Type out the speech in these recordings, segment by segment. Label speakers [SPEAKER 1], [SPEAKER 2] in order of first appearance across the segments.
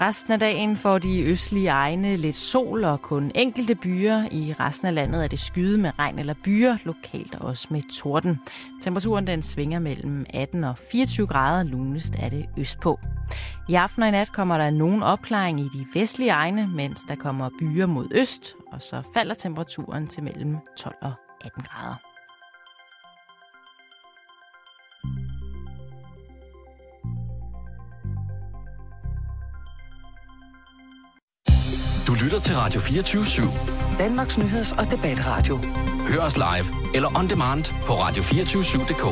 [SPEAKER 1] Resten af dagen får de østlige egne lidt sol og kun enkelte byer. I resten af landet er det skyde med regn eller byer, lokalt også med torden. Temperaturen den svinger mellem 18 og 24 grader, lunest er det østpå. I aften og i nat kommer der nogen opklaring i de vestlige egne, mens der kommer byer mod øst, og så falder temperaturen til mellem 12 og 18 grader.
[SPEAKER 2] Lytter til Radio 24-7.
[SPEAKER 3] Danmarks Nyheds- og Debatradio.
[SPEAKER 2] Hør os live eller on demand på radio247.dk.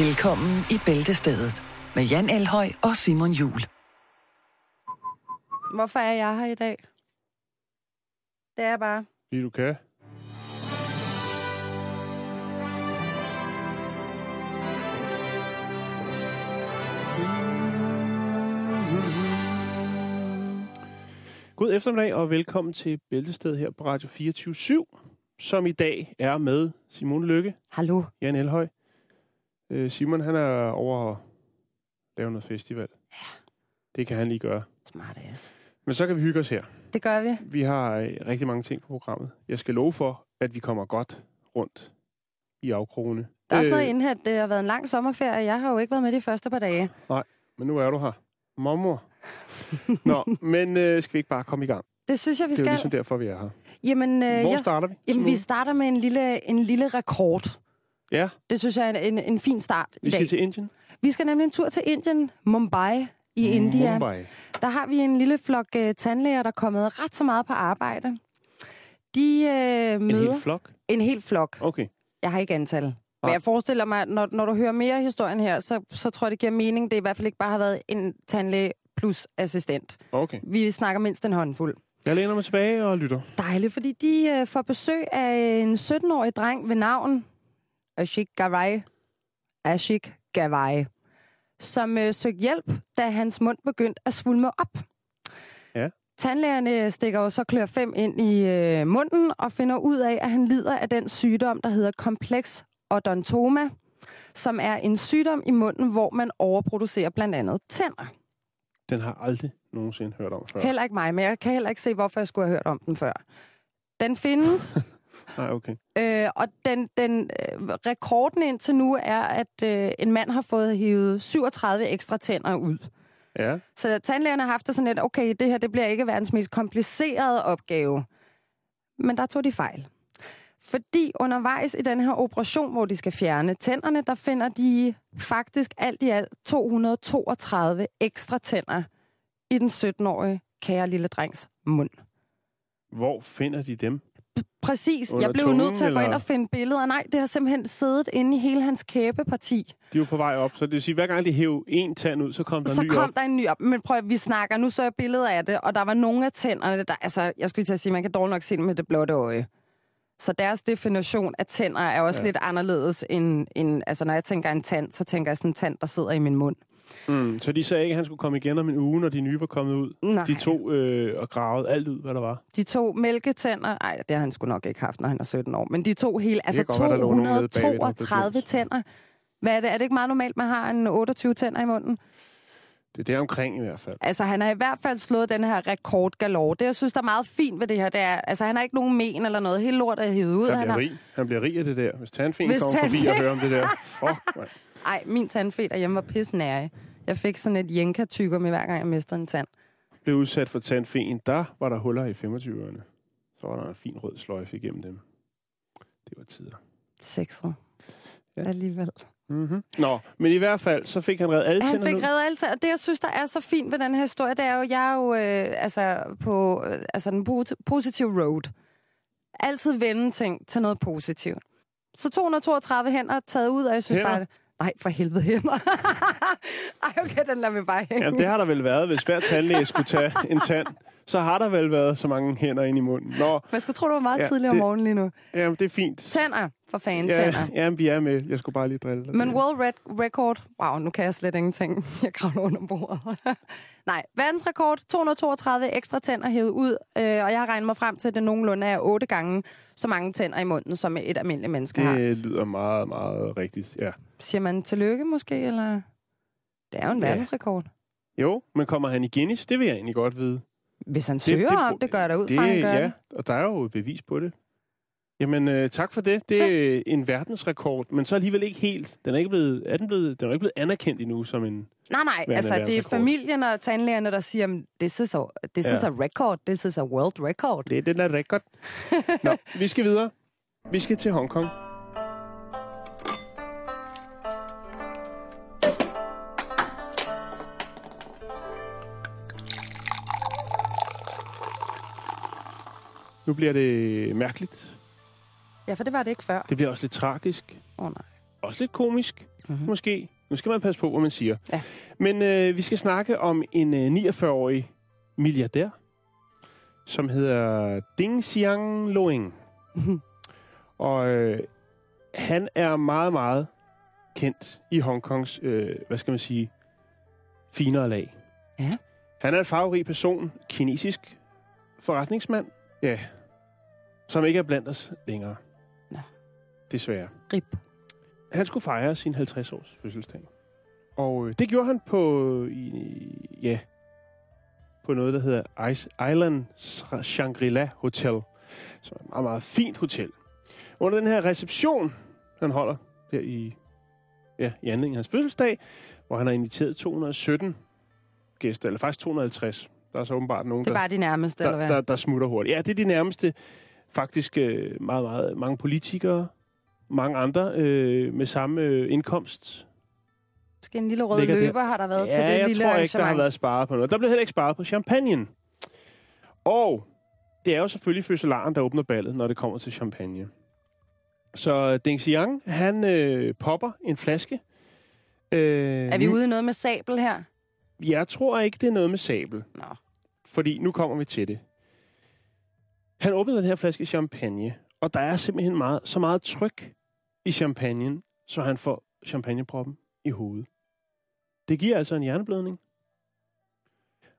[SPEAKER 3] Velkommen i Bæltestedet med Jan Elhøj og Simon Jul.
[SPEAKER 4] Hvorfor er jeg her i dag? Det er bare.
[SPEAKER 5] Fordi du kan. God eftermiddag og velkommen til Bæltested her på Radio 24 som i dag er med Simon Lykke,
[SPEAKER 4] Hallo.
[SPEAKER 5] Jan Elhøj. Øh, Simon han er over at lave noget festival.
[SPEAKER 4] Ja.
[SPEAKER 5] Det kan han lige gøre.
[SPEAKER 4] Smart ass.
[SPEAKER 5] Men så kan vi hygge os her.
[SPEAKER 4] Det gør vi.
[SPEAKER 5] Vi har øh, rigtig mange ting på programmet. Jeg skal love for, at vi kommer godt rundt i afkrogene.
[SPEAKER 4] Der er også noget inden her, at det har været en lang sommerferie. Jeg har jo ikke været med de første par dage.
[SPEAKER 5] Men nu er du her. Mormor. Nå, men øh, skal vi ikke bare komme i gang?
[SPEAKER 4] Det synes jeg, vi
[SPEAKER 5] Det er jo
[SPEAKER 4] skal.
[SPEAKER 5] ligesom derfor, vi er her.
[SPEAKER 4] Jamen, øh,
[SPEAKER 5] Hvor
[SPEAKER 4] jeg,
[SPEAKER 5] starter vi?
[SPEAKER 4] jamen, vi starter med en lille, en lille rekord.
[SPEAKER 5] Ja,
[SPEAKER 4] Det synes jeg er en, en, en fin start
[SPEAKER 5] vi
[SPEAKER 4] i dag.
[SPEAKER 5] skal til Indien.
[SPEAKER 4] Vi skal nemlig en tur til Indien, Mumbai i India.
[SPEAKER 5] Mumbai.
[SPEAKER 4] Der har vi en lille flok uh, tandlæger, der er kommet ret så meget på arbejde. De
[SPEAKER 5] En
[SPEAKER 4] møder
[SPEAKER 5] hel flok?
[SPEAKER 4] en hel flok.
[SPEAKER 5] Okay.
[SPEAKER 4] Jeg har ikke antal. Men
[SPEAKER 5] Nej.
[SPEAKER 4] jeg forestiller mig, at når, når du hører mere af historien her, så, så tror jeg, det giver mening. Det er i hvert fald ikke bare har været en tandlæge plus assistent.
[SPEAKER 5] Okay.
[SPEAKER 4] Vi snakker mindst en håndfuld.
[SPEAKER 5] Jeg læner mig tilbage og lytter.
[SPEAKER 4] Dejligt, fordi de øh, får besøg af en 17-årig dreng ved navn Ashik Gavai. Ashik Gavai. Som øh, søgte hjælp, da hans mund begyndte at svulme op.
[SPEAKER 5] Ja.
[SPEAKER 4] Tandlægerne stikker jo så klør 5 ind i øh, munden og finder ud af, at han lider af den sygdom, der hedder kompleks odontoma, som er en sygdom i munden, hvor man overproducerer blandt andet tænder.
[SPEAKER 5] Den har aldrig nogensinde hørt om før.
[SPEAKER 4] Heller ikke mig, men jeg kan heller ikke se, hvorfor jeg skulle have hørt om den før. Den findes,
[SPEAKER 5] Nej, okay.
[SPEAKER 4] øh, og den, den øh, rekorden indtil nu er, at øh, en mand har fået hivet 37 ekstra tænder ud.
[SPEAKER 5] Ja.
[SPEAKER 4] Så tandlægerne har haft det sådan lidt, okay, det her det bliver ikke verdens mest komplicerede opgave. Men der tog de fejl. Fordi undervejs i den her operation, hvor de skal fjerne tænderne, der finder de faktisk alt i alt 232 ekstra tænder i den 17-årige kære lille drengs mund.
[SPEAKER 5] Hvor finder de dem?
[SPEAKER 4] Præcis.
[SPEAKER 5] Under
[SPEAKER 4] jeg blev
[SPEAKER 5] tungen,
[SPEAKER 4] nødt til at gå ind og finde billeder. Nej, det har simpelthen siddet inde i hele hans kæbeparti.
[SPEAKER 5] De er jo på vej op, så det vil sige, hver gang de hæver en tand ud, så kom der
[SPEAKER 4] så
[SPEAKER 5] en ny
[SPEAKER 4] kom
[SPEAKER 5] op.
[SPEAKER 4] der en ny op. Men prøv at vi snakker, nu så jeg billeder af det, og der var nogle af tænderne, der, altså, jeg skulle til at sige, man kan dårligt nok se dem med det blotte øje. Så deres definition af tænder er også
[SPEAKER 5] Ja.
[SPEAKER 4] lidt anderledes end, end, altså når jeg tænker en tand, så tænker jeg sådan en tand, der sidder i min mund.
[SPEAKER 5] Mm, så de sagde ikke, at han skulle komme igen om en uge, når de nye var kommet ud.
[SPEAKER 4] Nej.
[SPEAKER 5] De to øh, og gravede alt ud, hvad der var.
[SPEAKER 4] De to mælketænder, nej, det har han sgu nok ikke haft, når han er 17 år, men de to hele, altså
[SPEAKER 5] godt være, der lå nogen nede bagved, der var
[SPEAKER 4] 232
[SPEAKER 5] blevet
[SPEAKER 4] tænder. Hvad er det? Er det ikke meget normalt, man har en 28 tænder i munden?
[SPEAKER 5] Det er der omkring i hvert fald.
[SPEAKER 4] Altså, han har i hvert fald slået den her rekord galore. Det, jeg synes, der er meget fint ved det her, det er, altså, han har ikke nogen men eller noget. Hele lortet er hævet ud.
[SPEAKER 5] Han
[SPEAKER 4] Han
[SPEAKER 5] bliver
[SPEAKER 4] har...
[SPEAKER 5] rig. Han bliver rig af det der. Hvis tandfingen
[SPEAKER 4] Hvis
[SPEAKER 5] kommer forbi og
[SPEAKER 4] tandfen-
[SPEAKER 5] hører om det der. Fuck, man.
[SPEAKER 4] Ej, min tandfe derhjemme var pissnære. Jeg fik sådan et jenka med hver gang jeg mistede en tand.
[SPEAKER 5] Blev udsat for tandfen. Der var der huller i 25'erne. Så var der en fin rød sløjfe igennem dem. Det var tider.
[SPEAKER 4] Sexet.
[SPEAKER 5] Ja.
[SPEAKER 4] Alligevel.
[SPEAKER 5] Mm-hmm. Nå, men i hvert fald, så fik han reddet alle
[SPEAKER 4] Han fik
[SPEAKER 5] ud.
[SPEAKER 4] reddet alt. Og det, jeg synes, der er så fint ved den her historie, det er jo, jeg er jo øh, altså, på øh, altså, den po- positive road. Altid vende ting til noget positivt. Så 232 hænder taget ud, og jeg synes
[SPEAKER 5] Hænder?
[SPEAKER 4] bare... Nej, for helvede hænder. Ej, okay, den lader vi bare hænge.
[SPEAKER 5] Jamen, det har der vel været, hvis hver tandlæge skulle tage en tand. Så har der vel været så mange hænder ind i munden. Nå,
[SPEAKER 4] Man skulle tro, det var meget
[SPEAKER 5] Ja,
[SPEAKER 4] tidligere
[SPEAKER 5] det-
[SPEAKER 4] om morgenen lige nu.
[SPEAKER 5] jamen, det er fint.
[SPEAKER 4] Tænder, for fanden,
[SPEAKER 5] Ja,
[SPEAKER 4] tænder.
[SPEAKER 5] jamen, vi er med. Jeg skulle bare lige drille dig.
[SPEAKER 4] Men World Red Record, wow, nu kan jeg slet ingenting. Jeg kravler under bordet. Nej, verdensrekord, 232 ekstra tænder hævet ud, øh, og jeg har regnet mig frem til, at det nogenlunde er otte gange så mange tænder i munden, som et almindeligt menneske har.
[SPEAKER 5] Det lyder meget, meget rigtigt, ja.
[SPEAKER 4] Siger man tillykke måske, eller? Det er jo en
[SPEAKER 5] Ja.
[SPEAKER 4] verdensrekord.
[SPEAKER 5] Jo, men kommer han i Guinness? Det vil jeg egentlig godt vide.
[SPEAKER 4] Hvis han
[SPEAKER 5] Det-
[SPEAKER 4] søger
[SPEAKER 5] det-
[SPEAKER 4] om det, gør da ud
[SPEAKER 5] Det,
[SPEAKER 4] fra, han gør
[SPEAKER 5] ja,
[SPEAKER 4] det.
[SPEAKER 5] og der er jo bevis på det. Jamen, øh, tak for det. Det er en verdensrekord, men så alligevel ikke helt. Den er ikke blevet, er den blevet, den er ikke blevet anerkendt endnu som en...
[SPEAKER 4] Nej, nej, altså det er familien og tandlægerne, der siger, this is a, this
[SPEAKER 5] Ja.
[SPEAKER 4] is a record, this is a world record.
[SPEAKER 5] Det er den der rekord. Nå, vi skal videre. Vi skal til Hongkong. Nu bliver det mærkeligt.
[SPEAKER 4] Ja, for det var det ikke før.
[SPEAKER 5] Det bliver også lidt tragisk.
[SPEAKER 4] Åh oh, nej.
[SPEAKER 5] Også lidt komisk,
[SPEAKER 4] Mhm.
[SPEAKER 5] mm-hmm. måske. Nu skal man passe på, hvad man siger.
[SPEAKER 4] Ja.
[SPEAKER 5] Men øh, vi skal snakke om en øh, 49-årig milliardær, som hedder Ding Xiang Loing. Og øh, han er meget, meget kendt i Hongkongs, øh, hvad skal man sige, finere lag.
[SPEAKER 4] Ja.
[SPEAKER 5] Han er en farverig person, kinesisk forretningsmand, ja, som ikke er blandt os længere.
[SPEAKER 4] Nå.
[SPEAKER 5] Desværre.
[SPEAKER 4] Rip.
[SPEAKER 5] Han skulle fejre sin 50-års fødselsdag. Og øh, det gjorde han på, i, ja, på noget, der hedder Ice Island Shangri-La Hotel. Som er et meget, meget fint hotel. Under den her reception, han holder der i, ja, i anledning af hans fødselsdag, hvor han har inviteret 217 gæster, eller faktisk 250. Der er så åbenbart nogen,
[SPEAKER 4] Det er
[SPEAKER 5] der,
[SPEAKER 4] bare de nærmeste, eller
[SPEAKER 5] der,
[SPEAKER 4] hvad?
[SPEAKER 5] der, der smutter hurtigt. Ja, det er de nærmeste. Faktisk øh, meget, meget mange politikere, mange andre øh, med samme øh, indkomst.
[SPEAKER 4] Måske en lille rød
[SPEAKER 5] ligger der.
[SPEAKER 4] løber har der været
[SPEAKER 5] ja,
[SPEAKER 4] til det
[SPEAKER 5] jeg
[SPEAKER 4] lille
[SPEAKER 5] tror ikke, der har været sparet på noget. Der blev heller ikke sparet på champagne. Og det er jo selvfølgelig fødselaren, der åbner ballet, når det kommer til champagne. Så Deng Xiang, han øh, popper en flaske. Øh,
[SPEAKER 4] Er vi ude i noget med sabel her?
[SPEAKER 5] Jeg tror ikke, det er noget med sabel.
[SPEAKER 4] Nå.
[SPEAKER 5] Fordi nu kommer vi til det. Han åbnede den her flaske champagne, og der er simpelthen meget, så meget tryk i champagnen, så han får champagneproppen i hovedet. Det giver altså en hjerneblødning.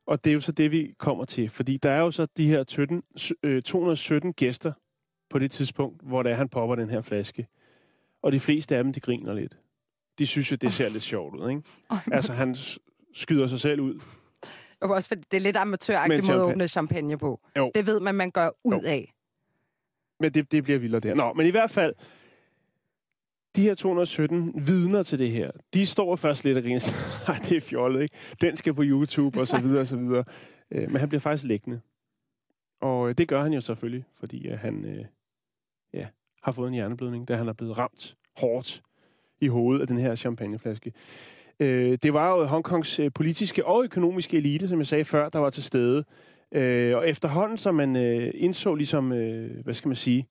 [SPEAKER 5] Og det er jo så det, vi kommer til. Fordi der er jo så de her 17, øh, 217 gæster på det tidspunkt, hvor det er, han popper den her flaske. Og de fleste af dem, de griner lidt. De synes jo, det ser lidt sjovt ud, ikke? Altså, han skyder sig selv ud.
[SPEAKER 4] Og også fordi det er lidt
[SPEAKER 5] Men
[SPEAKER 4] amatøragtig måde at
[SPEAKER 5] champagne.
[SPEAKER 4] åbne champagne på.
[SPEAKER 5] Jo.
[SPEAKER 4] Det ved man, man gør ud
[SPEAKER 5] Jo.
[SPEAKER 4] af.
[SPEAKER 5] Men det, det bliver vildere der. Nå, men i hvert fald, de her 217 vidner til det her, de står først lidt og griner. Nej, det er fjollet, ikke? Den skal på YouTube, og så videre, og så videre. Øh, Men han bliver faktisk liggende. Og øh, det gør han jo selvfølgelig, fordi øh, han ja, har fået en hjerneblødning, da han er blevet ramt hårdt i hovedet af den her champagneflaske. Øh, det var jo Hongkongs øh, politiske og økonomiske elite, som jeg sagde før, der var til stede. Øh, og efterhånden, som man øh, indså ligesom, øh, hvad skal man sige,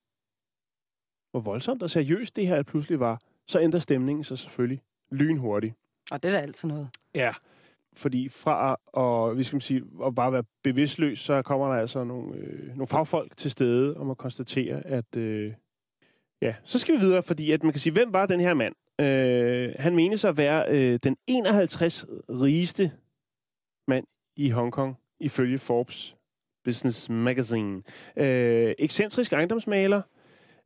[SPEAKER 5] hvor voldsomt og seriøst det her pludselig var, så ændrer stemningen sig selvfølgelig lynhurtigt.
[SPEAKER 4] Og det er da altid noget.
[SPEAKER 5] Ja. Fordi fra at, vi skal sige, at bare være bevidstløs, så kommer der altså nogle, øh, nogle fagfolk til stede om at konstatere, at øh, ja, så skal vi videre, fordi at man kan sige, hvem var den her mand? Øh, han menes at være øh, den 51 rigeste mand i Hongkong, ifølge Forbes Business Magazine. Øh, ekscentrisk ejendomsmaler,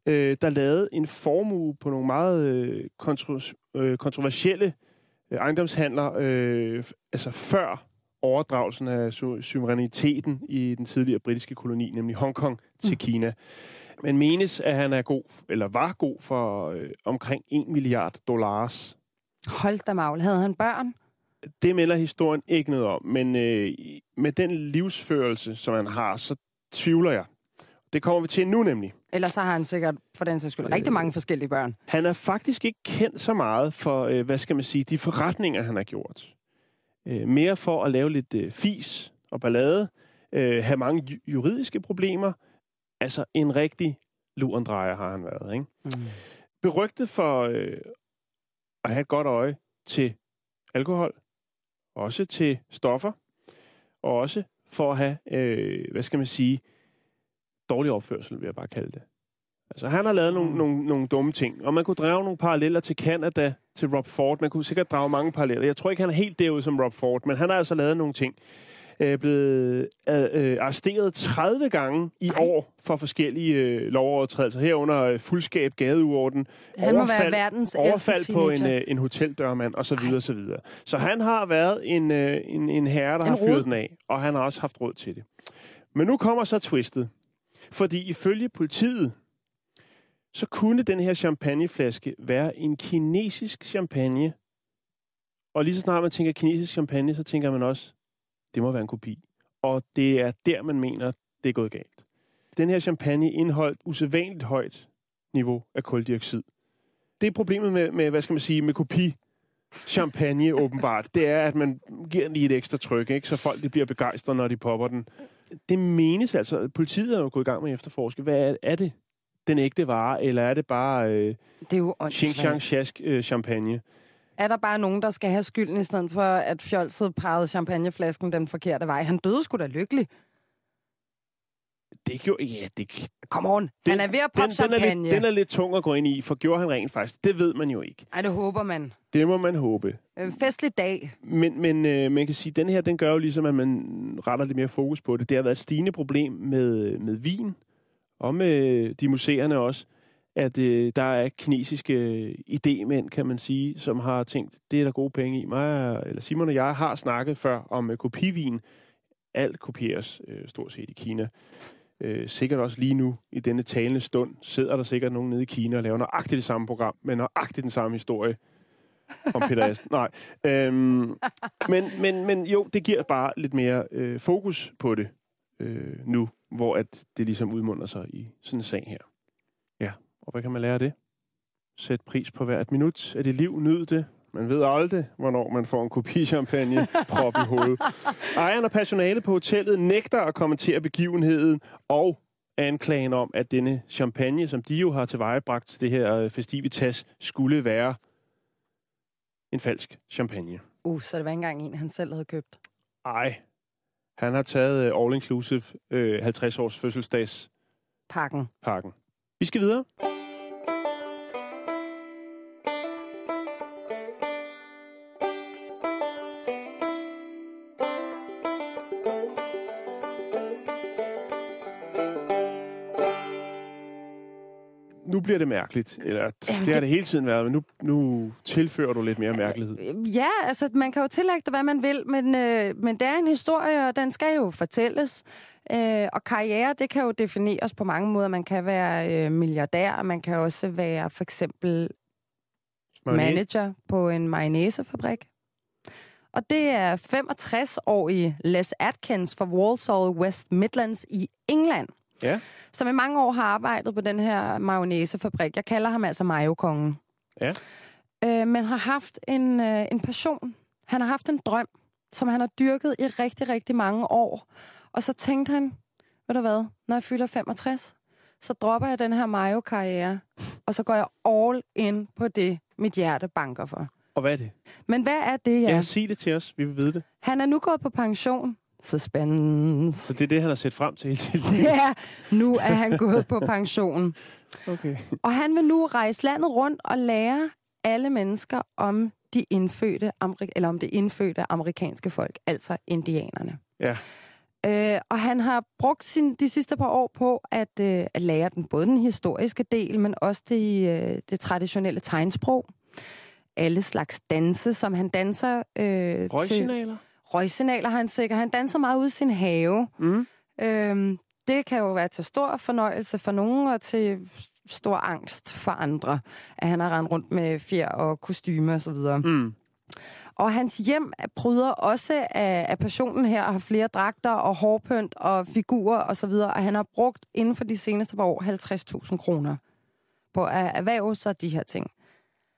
[SPEAKER 5] øh, der lavede en formue på nogle meget øh, kontro- øh, kontroversielle øh, ejendomshandler, øh, altså før overdragelsen af su- suveræniteten i den tidligere britiske koloni, nemlig Hongkong, til
[SPEAKER 4] mm.
[SPEAKER 5] Kina. Men menes, at han er god, eller var god for øh, omkring 1 milliard dollars.
[SPEAKER 4] Hold da magle. Havde han børn?
[SPEAKER 5] Det melder historien ikke noget om, men øh, med den livsførelse, som han har, så tvivler jeg. Det kommer vi til nu nemlig.
[SPEAKER 4] Ellers så har han sikkert for den sags skyld
[SPEAKER 5] Øh.
[SPEAKER 4] rigtig mange forskellige børn.
[SPEAKER 5] Han er faktisk ikke kendt så meget for, øh, hvad skal man sige, de forretninger, han har gjort. Øh, mere for at lave lidt øh, fis og ballade, øh, have mange ju- juridiske problemer. Altså en rigtig lurendrejer har han været. Ikke?
[SPEAKER 4] Mm.
[SPEAKER 5] Berygtet for øh, at have et godt øje til alkohol, også til stoffer, og også for at have, øh, hvad skal man sige, dårlig opførsel, vil jeg bare kalde det. Altså, han har lavet nogle,
[SPEAKER 4] Mm.
[SPEAKER 5] nogle, nogle dumme ting, og man kunne drage nogle paralleller til Canada, til Rob Ford. Man kunne sikkert drage mange paralleller. Jeg tror ikke, han er helt derude som Rob Ford, men han har altså lavet nogle ting. Øh, blevet øh, arresteret 30 gange i år for forskellige øh, lovovertrædelser. Herunder øh, fuldskab, gadeuorden,
[SPEAKER 4] Han være verdens
[SPEAKER 5] overfald på en, øh, en hoteldørmand og så videre, så videre. Så han har været en, øh, en, en herre, der
[SPEAKER 4] En
[SPEAKER 5] har fyret
[SPEAKER 4] rod.
[SPEAKER 5] den af, og han har også haft råd til det. Men nu kommer så twistet. Fordi ifølge politiet, så kunne den her champagneflaske være en kinesisk champagne. Og lige så snart man tænker kinesisk champagne, så tænker man også, det må være en kopi. Og det er der, man mener, det er gået galt. Den her champagne indeholdt usædvanligt højt niveau af koldioxid. Det er problemet med, med hvad skal man sige, med kopi champagne åbenbart. Det er, at man giver lige et ekstra tryk, ikke? så folk de bliver begejstrede, når de popper den. Det menes altså, politiet er jo gået i gang med at efterforske. Hvad er, er det? Den ægte vare, eller er det bare øh,
[SPEAKER 4] Det er jo
[SPEAKER 5] Shang
[SPEAKER 4] åndssvagt.
[SPEAKER 5] Shask øh, champagne?
[SPEAKER 4] Er der bare nogen, der skal have skylden, i stedet for, at fjolset pegede champagneflasken den forkerte vej? Han døde sgu da lykkelig.
[SPEAKER 5] Det gjorde... Ja, det,
[SPEAKER 4] Come on. Han er ved at poppe
[SPEAKER 5] den, den, er
[SPEAKER 4] champagne.
[SPEAKER 5] lidt, den er lidt tung at gå ind i, for gjorde han rent faktisk? Det ved man jo ikke.
[SPEAKER 4] Ej, det håber man.
[SPEAKER 5] Det må man håbe.
[SPEAKER 4] Øh, festlig dag.
[SPEAKER 5] Men, men øh, man kan sige, at den her, den gør jo ligesom, at man retter lidt mere fokus på det. Det har været et stigende problem med, med vin, og med de museerne også, at øh, der er kinesiske øh, idémænd, kan man sige, som har tænkt, det er der gode penge i. Mig, eller Simon og jeg har snakket før om øh, kopivin. Alt kopieres øh, stort set i Kina. Øh, sikkert også lige nu, i denne talende stund, sidder der sikkert nogen nede i Kina og laver nøjagtigt det samme program, men nøjagtigt den samme historie om Peter Asten. Nej. Øhm, men, men, men jo, det giver bare lidt mere øh, fokus på det øh, nu, hvor at det ligesom udmunder sig i sådan en sag her. Og hvad kan man lære af det? Sæt pris på hvert minut af dit liv, nyd det. Man ved aldrig, hvornår man får en kopi champagne prop i hovedet. Ejeren og personale på hotellet nægter at kommentere begivenheden og anklagen om, at denne champagne, som de jo har tilvejebragt til det her øh, festivitas, skulle være en falsk champagne.
[SPEAKER 4] Uh, så det var ikke engang en, han selv havde købt.
[SPEAKER 5] Ej. Han har taget uh, All Inclusive uh, 50 års fødselsdags
[SPEAKER 4] Pakken.
[SPEAKER 5] pakken. Vi skal videre. Bliver det mærkeligt. Eller,
[SPEAKER 4] Jamen,
[SPEAKER 5] det har
[SPEAKER 4] det-
[SPEAKER 5] hele tiden været, men nu, nu tilfører du lidt mere mærkelighed.
[SPEAKER 4] Ja, altså man kan jo tillægge det, hvad man vil, men, øh, men det er en historie, og den skal jo fortælles. Øh, og karriere, det kan jo defineres på mange måder. Man kan være øh, milliardær, og man kan også være for eksempel
[SPEAKER 5] Mayonnaise.
[SPEAKER 4] manager på en mayonnaisefabrik. Og det er 65-årige Les Atkins fra Walsall West Midlands i England,
[SPEAKER 5] Ja.
[SPEAKER 4] som i mange år har arbejdet på den her mayonnaisefabrik. Jeg kalder ham altså mayokongen.
[SPEAKER 5] Ja.
[SPEAKER 4] Øh, men har haft en, øh, en passion. Han har haft en drøm, som han har dyrket i rigtig, rigtig mange år. Og så tænkte han, ved du hvad, når jeg fylder 65, så dropper jeg den her mayo-karriere, og så går jeg all in på det, mit hjerte banker for.
[SPEAKER 5] Og hvad er det?
[SPEAKER 4] Men hvad er det,
[SPEAKER 5] Ja.
[SPEAKER 4] ja?
[SPEAKER 5] ja, sig det til os. Vi vil vide det.
[SPEAKER 4] Han er nu gået på pension. Suspense.
[SPEAKER 5] Så det er det, han har set frem til hele tiden.
[SPEAKER 4] Ja, nu er han gået på pension.
[SPEAKER 5] Okay.
[SPEAKER 4] Og han vil nu rejse landet rundt og lære alle mennesker om de indfødte, Amerik- eller om det indfødte amerikanske folk, altså indianerne.
[SPEAKER 5] Ja.
[SPEAKER 4] Øh, og han har brugt sin, de sidste par år på at, øh, at lære den, både den historiske del, men også det, øh, det traditionelle tegnsprog. Alle slags danse, som han danser øh, til.
[SPEAKER 5] Røgsignaler?
[SPEAKER 4] Har han sikkert. Han danser meget ude i sin have.
[SPEAKER 5] Mm.
[SPEAKER 4] Øhm, det kan jo være til stor fornøjelse for nogen, og til stor angst for andre, at han har rendt rundt med fjer og kostyme og så videre.
[SPEAKER 5] Mm.
[SPEAKER 4] Og hans hjem pryder også af, af passionen her, og har flere dragter og hårpynt og figurer og så videre, og han har brugt inden for de seneste par år 50.000 kroner på at erhverve sig de her ting.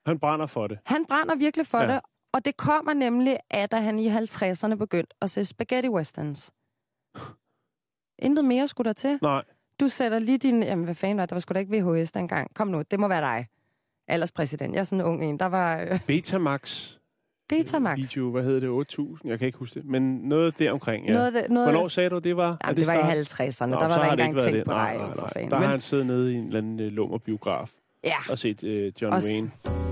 [SPEAKER 5] Han brænder for det.
[SPEAKER 4] Han brænder virkelig for
[SPEAKER 5] ja.
[SPEAKER 4] det, og det kommer nemlig af, da han i 50'erne begyndte at se spaghetti westerns. Intet mere skulle der til.
[SPEAKER 5] Nej.
[SPEAKER 4] Du sætter lige din... Jamen, hvad fanden var det? Der var sgu da ikke VHS dengang. Kom nu, det må være dig. Alderspræsident. Jeg er sådan en ung en. Der var øh,
[SPEAKER 5] Betamax.
[SPEAKER 4] Betamax.
[SPEAKER 5] Video, hvad hedder det? 8000? Jeg kan ikke huske det. Men noget deromkring, ja.
[SPEAKER 4] Noget, det, noget,
[SPEAKER 5] Hvornår sagde du, det var?
[SPEAKER 4] Jamen, det, var i 50'erne.
[SPEAKER 5] Nå,
[SPEAKER 4] der var der ikke
[SPEAKER 5] det
[SPEAKER 4] engang tænkt
[SPEAKER 5] det.
[SPEAKER 4] på
[SPEAKER 5] Nej,
[SPEAKER 4] dig.
[SPEAKER 5] nej, nej.
[SPEAKER 4] fanden.
[SPEAKER 5] Der
[SPEAKER 4] Men,
[SPEAKER 5] har han siddet nede i en eller anden uh, lummerbiograf
[SPEAKER 4] ja,
[SPEAKER 5] og set uh, John
[SPEAKER 4] Også-
[SPEAKER 5] Wayne.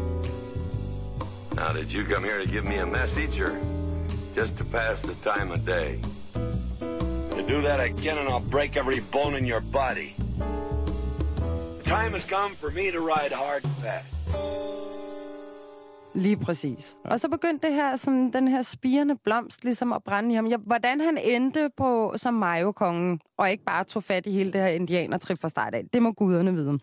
[SPEAKER 6] Now, did you come here to give me a message or just to pass the time of day? You do that again and I'll break every bone in your body. The time has come for me to ride hard and fast.
[SPEAKER 4] Lige præcis. Og så begyndte det her, sådan, den her spirende blomst ligesom at brænde i ham. Ja, hvordan han endte på som Mayo-kongen, og ikke bare tog fat i hele det her indianertrip fra start af, det må guderne vide.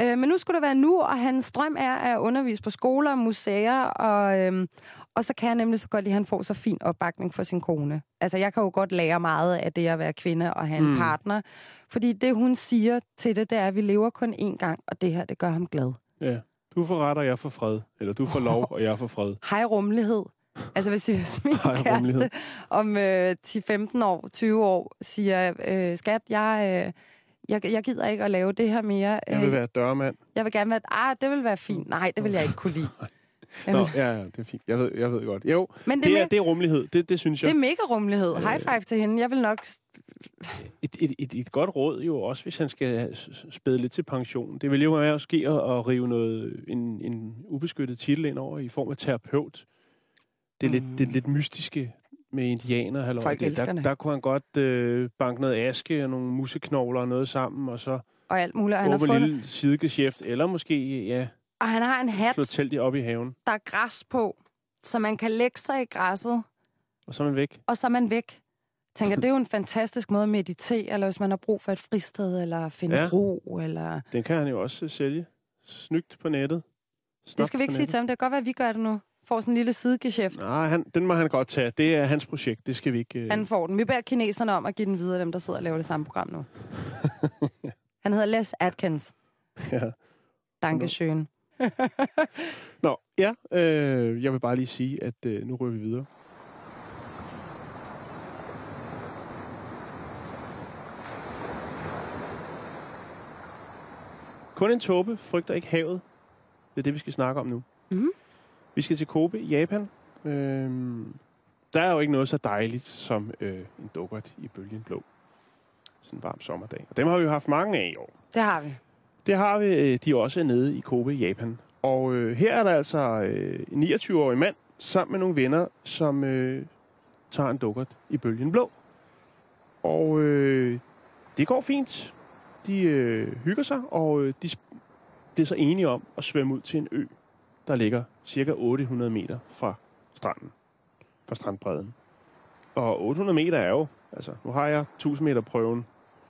[SPEAKER 4] Øh, men nu skulle det være nu, og hans drøm er at undervise på skoler, museer, og, øhm, og så kan jeg nemlig så godt lide, at han får så fin opbakning for sin kone. Altså, jeg kan jo godt lære meget af det at være kvinde og have en mm. partner. Fordi det, hun siger til det, det er, at vi lever kun én gang, og det her, det gør ham glad.
[SPEAKER 5] Ja. Du får ret, og jeg får fred. Eller du får lov, og jeg får fred.
[SPEAKER 4] Hej rummelighed. Altså hvis, hvis min
[SPEAKER 5] Hej,
[SPEAKER 4] kæreste om øh, 10-15 år, 20 år, siger, øh, skat, jeg, øh, jeg, jeg gider ikke at lave det her mere.
[SPEAKER 5] Jeg vil
[SPEAKER 4] Øh,
[SPEAKER 5] være dørmand.
[SPEAKER 4] jeg vil gerne være, ah, det vil være fint. Nej, det vil jeg ikke kunne lide.
[SPEAKER 5] Nå, ja, ja, det er fint. Jeg ved, jeg ved godt. Jo,
[SPEAKER 4] Men det,
[SPEAKER 5] det
[SPEAKER 4] er,
[SPEAKER 5] det er rummelighed. Det, det synes
[SPEAKER 4] det
[SPEAKER 5] jeg.
[SPEAKER 4] er mega rummelighed. High five til hende. Jeg vil nok...
[SPEAKER 5] Et, et, et, et godt råd jo også, hvis han skal spæde lidt til pension. Det vil jo være måske at, at rive noget, en, en ubeskyttet titel ind over i form af terapeut. Det er, mm. lidt, det er lidt mystiske med indianer. Halløj.
[SPEAKER 4] Folk
[SPEAKER 5] det, der,
[SPEAKER 4] det.
[SPEAKER 5] der kunne han godt øh, banke noget aske og nogle museknogler og noget sammen, og så
[SPEAKER 4] Og alt muligt. Og han, har
[SPEAKER 5] åbne en
[SPEAKER 4] fundet,
[SPEAKER 5] lille sidegeschæft, eller måske ja,
[SPEAKER 4] og han har en hat,
[SPEAKER 5] slå teltet op i haven,
[SPEAKER 4] der er græs på, så man kan lægge sig i græsset,
[SPEAKER 5] og så er man væk.
[SPEAKER 4] og så er man væk. Jeg tænker, det er jo en fantastisk måde at meditere, eller hvis man har brug for et fristed, eller finde
[SPEAKER 5] Ja.
[SPEAKER 4] ja. ro, eller...
[SPEAKER 5] Den kan han jo også øh, sælge. Snygt på nettet.
[SPEAKER 4] Det
[SPEAKER 5] Snapt
[SPEAKER 4] skal vi ikke
[SPEAKER 5] på
[SPEAKER 4] sige
[SPEAKER 5] nettet.
[SPEAKER 4] til ham. Det kan godt være, at vi gør det nu. Får sådan en lille sidegeschæft.
[SPEAKER 5] Nej, han, den må han godt tage. Det er hans projekt. Det skal vi ikke... Øh...
[SPEAKER 4] Han får den. Vi beder kineserne om at give den videre, dem der sidder og laver det samme program nu. Han hedder Les Atkins.
[SPEAKER 5] Ja.
[SPEAKER 4] Dankeschön.
[SPEAKER 5] Nå, ja. Øh, jeg vil bare lige sige, at øh, nu rører vi videre. Kun en tåbe frygter ikke havet. Det er det, vi skal snakke om nu.
[SPEAKER 4] Mhm.
[SPEAKER 5] Vi skal til Kobe i Japan. Øhm, der er jo ikke noget så dejligt som øh, en dukkert i bølgen blå. Sådan en varm sommerdag. Og dem har vi jo haft mange af i år.
[SPEAKER 4] Det har vi.
[SPEAKER 5] Det har vi. øh, De er også nede i Kobe, Japan. Og øh, her er der altså øh, en 29-årig mand sammen med nogle venner, som øh, tager en dukkert i bølgen blå. Og øh, det går fint. De øh, hygger sig, og øh, de bliver så enige om at svømme ud til en ø, der ligger cirka 800 meter fra stranden. Fra strandbredden. Og 800 meter er jo, altså nu har jeg 1000 meter prøven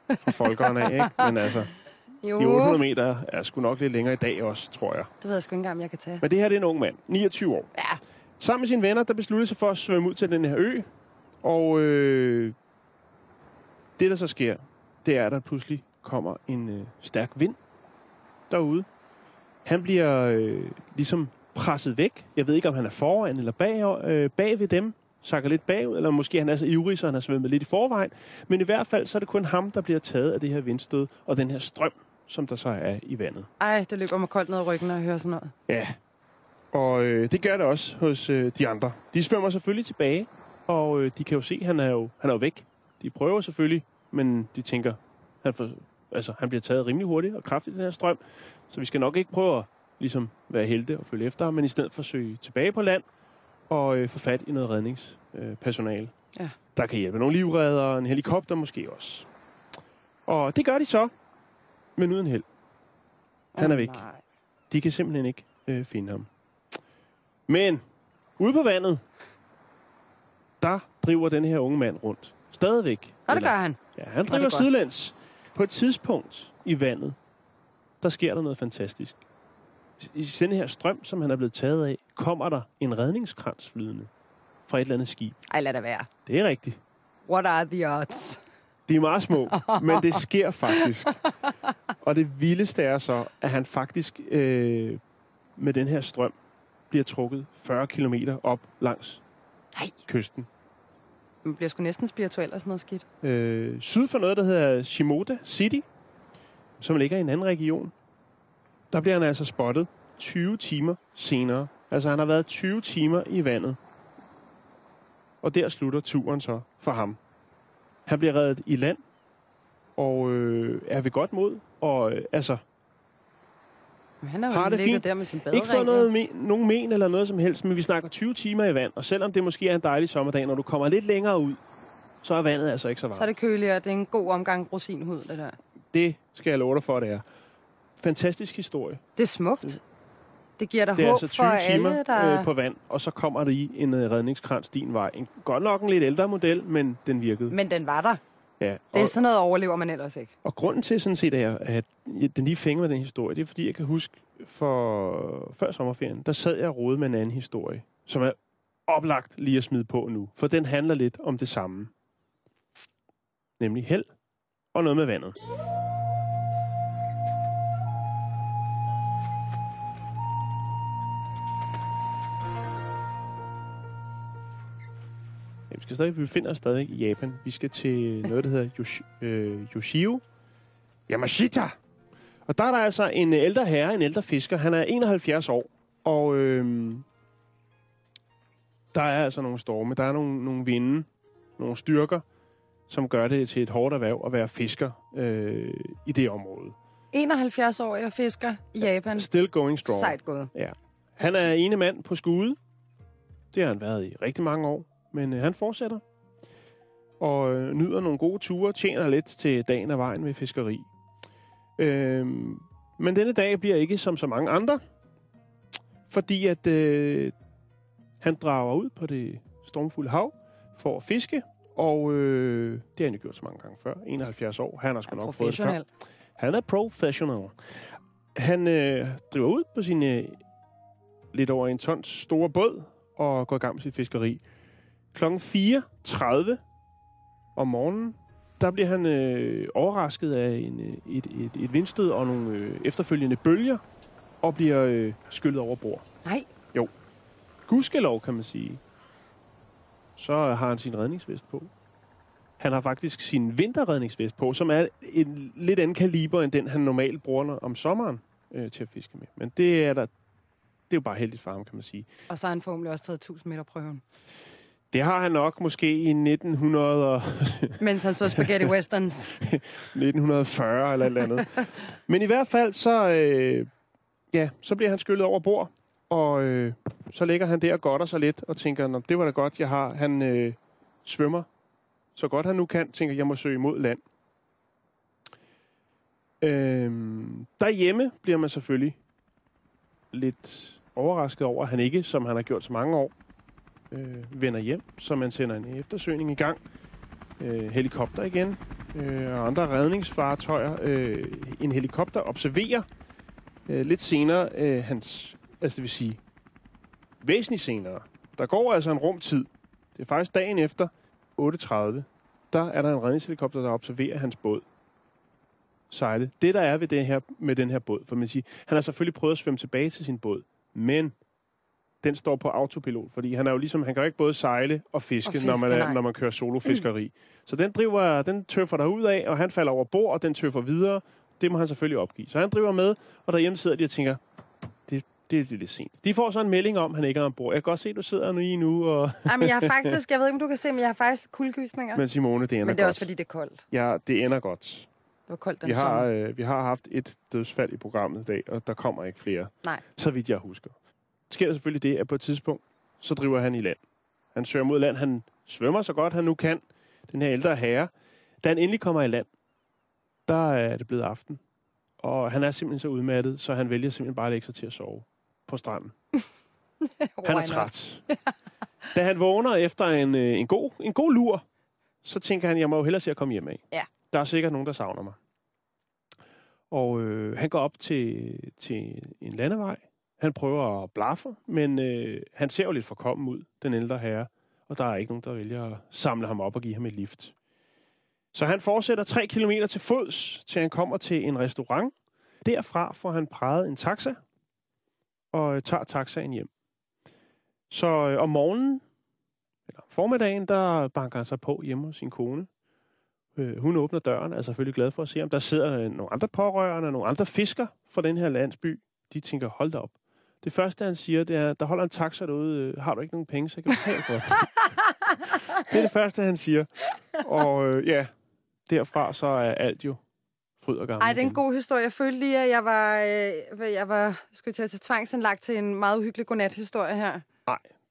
[SPEAKER 5] fra folkene af, ikke? Men altså,
[SPEAKER 4] Jo,
[SPEAKER 5] de 800 meter er sgu nok lidt længere i dag også, tror jeg.
[SPEAKER 4] det ved jeg sgu ikke engang, om jeg kan tage.
[SPEAKER 5] Men det her det er en ung mand, 29 år.
[SPEAKER 4] Ja,
[SPEAKER 5] Sammen med sine venner, der besluttede sig for at svømme ud til den her ø. Og øh, det, der så sker, det er, at der pludselig kommer en øh, stærk vind derude. Han bliver øh, ligesom presset væk. Jeg ved ikke, om han er foran eller bag, øh, bag ved dem. Sakker lidt bagud, eller måske han er så ivrig, så han har svømmet lidt i forvejen. Men i hvert fald, så er det kun ham, der bliver taget af det her vindstød og den her strøm, som der så er i vandet.
[SPEAKER 4] ej, det løber mig koldt ned ad ryggen, når jeg hører sådan noget.
[SPEAKER 5] Ja, og øh, det gør det også hos øh, de andre. De svømmer selvfølgelig tilbage, og øh, de kan jo se, at han er jo, han er jo væk. De prøver selvfølgelig, men de tænker, han, får, altså, han bliver taget rimelig hurtigt og kraftigt i den her strøm, så vi skal nok ikke prøve at ligesom, være helte og følge efter ham, men i stedet forsøge tilbage på land og øh, få fat i noget redningspersonale.
[SPEAKER 4] Ja.
[SPEAKER 5] Der kan hjælpe nogle livreddere, en helikopter måske også. Og det gør de så, men uden held. Han er væk.
[SPEAKER 4] nej.
[SPEAKER 5] De kan simpelthen ikke øh, finde ham. Men ude på vandet, der driver den her unge mand rundt. Stadigvæk.
[SPEAKER 4] Og det
[SPEAKER 5] Eller-
[SPEAKER 4] gør han.
[SPEAKER 5] Ja, han
[SPEAKER 4] er
[SPEAKER 5] driver sidelæns. På et tidspunkt i vandet, der sker der noget fantastisk. I den her strøm, som han er blevet taget af, kommer der en redningskrans flydende fra et eller andet skib.
[SPEAKER 4] Ej, lad det være.
[SPEAKER 5] Det er rigtigt.
[SPEAKER 4] What are the odds?
[SPEAKER 5] De er meget små, men det sker faktisk. Og det vildeste er så, at han faktisk øh, med den her strøm bliver trukket 40 km op langs
[SPEAKER 4] Nej.
[SPEAKER 5] kysten.
[SPEAKER 4] Man bliver sgu næsten spirituel og sådan noget skidt.
[SPEAKER 5] Øh, syd for noget, der hedder Shimoda City, som ligger i en anden region. Der bliver han altså spottet 20 timer senere. Altså han har været 20 timer i vandet. Og der slutter turen så for ham. Han bliver reddet i land, og øh, er ved godt mod, og øh, altså
[SPEAKER 4] Men han har
[SPEAKER 5] Har det fint.
[SPEAKER 4] der med sin
[SPEAKER 5] ikke
[SPEAKER 4] badering.
[SPEAKER 5] fået noget men, nogen men eller noget som helst, men vi snakker 20 timer i vand, og selvom det måske er en dejlig sommerdag, når du kommer lidt længere ud, så er vandet altså ikke så varmt.
[SPEAKER 4] Så er det køligere, det er en god omgang rosinhud, det der.
[SPEAKER 5] Det skal jeg love dig for, det er. Fantastisk historie.
[SPEAKER 4] Det er smukt. Det giver dig
[SPEAKER 5] Det er
[SPEAKER 4] håb
[SPEAKER 5] altså
[SPEAKER 4] for
[SPEAKER 5] 20 timer
[SPEAKER 4] alle, der...
[SPEAKER 5] øh, på vand, og så kommer der i en øh, redningskrans din vej. En, godt nok en lidt ældre model, men den virkede.
[SPEAKER 4] Men den var der.
[SPEAKER 5] Ja,
[SPEAKER 4] Det
[SPEAKER 5] og,
[SPEAKER 4] er sådan noget overlever man ellers ikke.
[SPEAKER 5] og grunden til sådan set, er, at den lige fænger med den historie, det er fordi, jeg kan huske, for før sommerferien, der sad jeg og rode med en anden historie, som er oplagt lige at smide på nu. For den handler lidt om det samme. Nemlig held og noget med vandet. Skal stadig, vi befinder os stadig i Japan. Vi skal til noget, der hedder Yoshi, øh, Yoshio Yamashita. Og der er der altså en ældre herre, en ældre fisker. Han er 71 år, og øh, der er altså nogle storme. Der er nogle, nogle vinde, nogle styrker, som gør det til et hårdt erhverv at være fisker øh, i det område.
[SPEAKER 4] 71 år og fisker i Japan.
[SPEAKER 5] Still going strong.
[SPEAKER 4] Sejt gået.
[SPEAKER 5] Han er ene mand på skude. Det har han været i rigtig mange år. Men øh, han fortsætter. Og øh, nyder nogle gode ture. Tjener lidt til dagen af vejen ved fiskeri. Øhm, men denne dag bliver ikke som så mange andre. Fordi at øh, han drager ud på det stormfulde hav for at fiske. Og øh, det har han jo gjort så mange gange før. 71 år. Han har sgu nok fået det før. Han er professional. Han øh, driver ud på sin øh, lidt over en tons store båd og går i gang med sit fiskeri. Klokken 4.30 om morgenen, der bliver han øh, overrasket af en, øh, et, et, et vindstød og nogle øh, efterfølgende bølger og bliver øh, skyllet over bord.
[SPEAKER 4] Nej,
[SPEAKER 5] Gudskelov, kan man sige. Så har han sin redningsvest på. Han har faktisk sin vinterredningsvest på, som er en lidt anden kaliber end den, han normalt bruger om sommeren øh, til at fiske med. Men det er der, det er jo bare heldigt for ham, kan man sige.
[SPEAKER 4] og så har han formentlig også taget 1000 meter prøven.
[SPEAKER 5] Det har han nok måske i 1900 og
[SPEAKER 4] Mens han så spaghetti westerns.
[SPEAKER 5] 1940 eller et eller andet. Men i hvert fald, så, øh, ja, så bliver han skyllet over bord, og øh, så ligger han der og godter sig lidt, og tænker, det var da godt, jeg har. Han øh, svømmer så godt han nu kan, tænker, jeg må søge imod land. Øh, derhjemme bliver man selvfølgelig lidt overrasket over, at han ikke, som han har gjort så mange år, øh, vender hjem, så man sender en eftersøgning i gang. Øh, helikopter igen, øh, og andre redningsfartøjer. Øh, en helikopter observerer øh, lidt senere øh, hans, altså det vil sige væsentligt senere. Der går altså en rumtid. Det er faktisk dagen efter 8.30. Der er der en redningshelikopter, der observerer hans båd sejle. Det der er ved det her, med den her båd, for man siger, han har selvfølgelig prøvet at svømme tilbage til sin båd, men den står på autopilot, fordi han er jo ligesom, han kan jo ikke både sejle og fiske,
[SPEAKER 4] Og fiske,
[SPEAKER 5] når, man er, når man kører solofiskeri. Mm. Så den driver, den tøffer der ud af, og han falder over bord, og den tøffer videre. Det må han selvfølgelig opgive. Så han driver med, og derhjemme sidder de og tænker, det, det, det er lidt sent. De får så en melding om, at han ikke er ombord. Jeg kan godt se, at du sidder nu i nu, og...
[SPEAKER 4] Jamen, jeg har faktisk, jeg ved ikke, om du kan se, men jeg har faktisk kuldegysninger.
[SPEAKER 5] Men Simone, det ender
[SPEAKER 4] Men det er
[SPEAKER 5] godt.
[SPEAKER 4] også, fordi det er koldt.
[SPEAKER 5] Ja, det ender godt.
[SPEAKER 4] Det var koldt den
[SPEAKER 5] Vi har,
[SPEAKER 4] sommer.
[SPEAKER 5] øh, vi har haft et dødsfald i programmet i dag, og der kommer ikke flere.
[SPEAKER 4] Nej.
[SPEAKER 5] Så vidt jeg husker. Sker der selvfølgelig det, at på et tidspunkt, så driver han i land. Han søger mod land. Han svømmer så godt han nu kan. Den her ældre herre. Da han endelig kommer i land, der er det blevet aften. Og han er simpelthen så udmattet, så han vælger simpelthen bare at lægge sig til at sove på stranden. Han er træt. da han vågner efter en, øh, en, god, en god lur, så tænker han, jeg må jo hellere se at komme hjem af.
[SPEAKER 4] Ja.
[SPEAKER 5] Der er sikkert nogen, der savner mig. Og øh, han går op til, til en landevej. Han prøver at blaffe, men øh, han ser jo lidt forkommen ud, den ældre herre. Og der er ikke nogen, der vælger at samle ham op og give ham et lift. Så han fortsætter tre kilometer til fods, til han kommer til en restaurant. Derfra får han præget en taxa, og øh, tager taxaen hjem. Så øh, om morgenen, eller om formiddagen, der banker han sig på hjemme hos sin kone. Øh, hun åbner døren, er selvfølgelig glad for at se, om der sidder øh, nogle andre pårørende, nogle andre fisker fra den her landsby. De tænker, hold da op. Det første, han siger, det er, der holder en taxa derude. øh, Har du ikke nogen penge, så jeg kan betale for det. det er det første, han siger. Og øh, ja, derfra så er alt jo fryd og gammel.
[SPEAKER 4] Ej, det er en god historie. Jeg følte lige, at jeg var, øh, jeg var skulle til at tage tvangsindlagt til en meget uhyggelig godnat-historie her.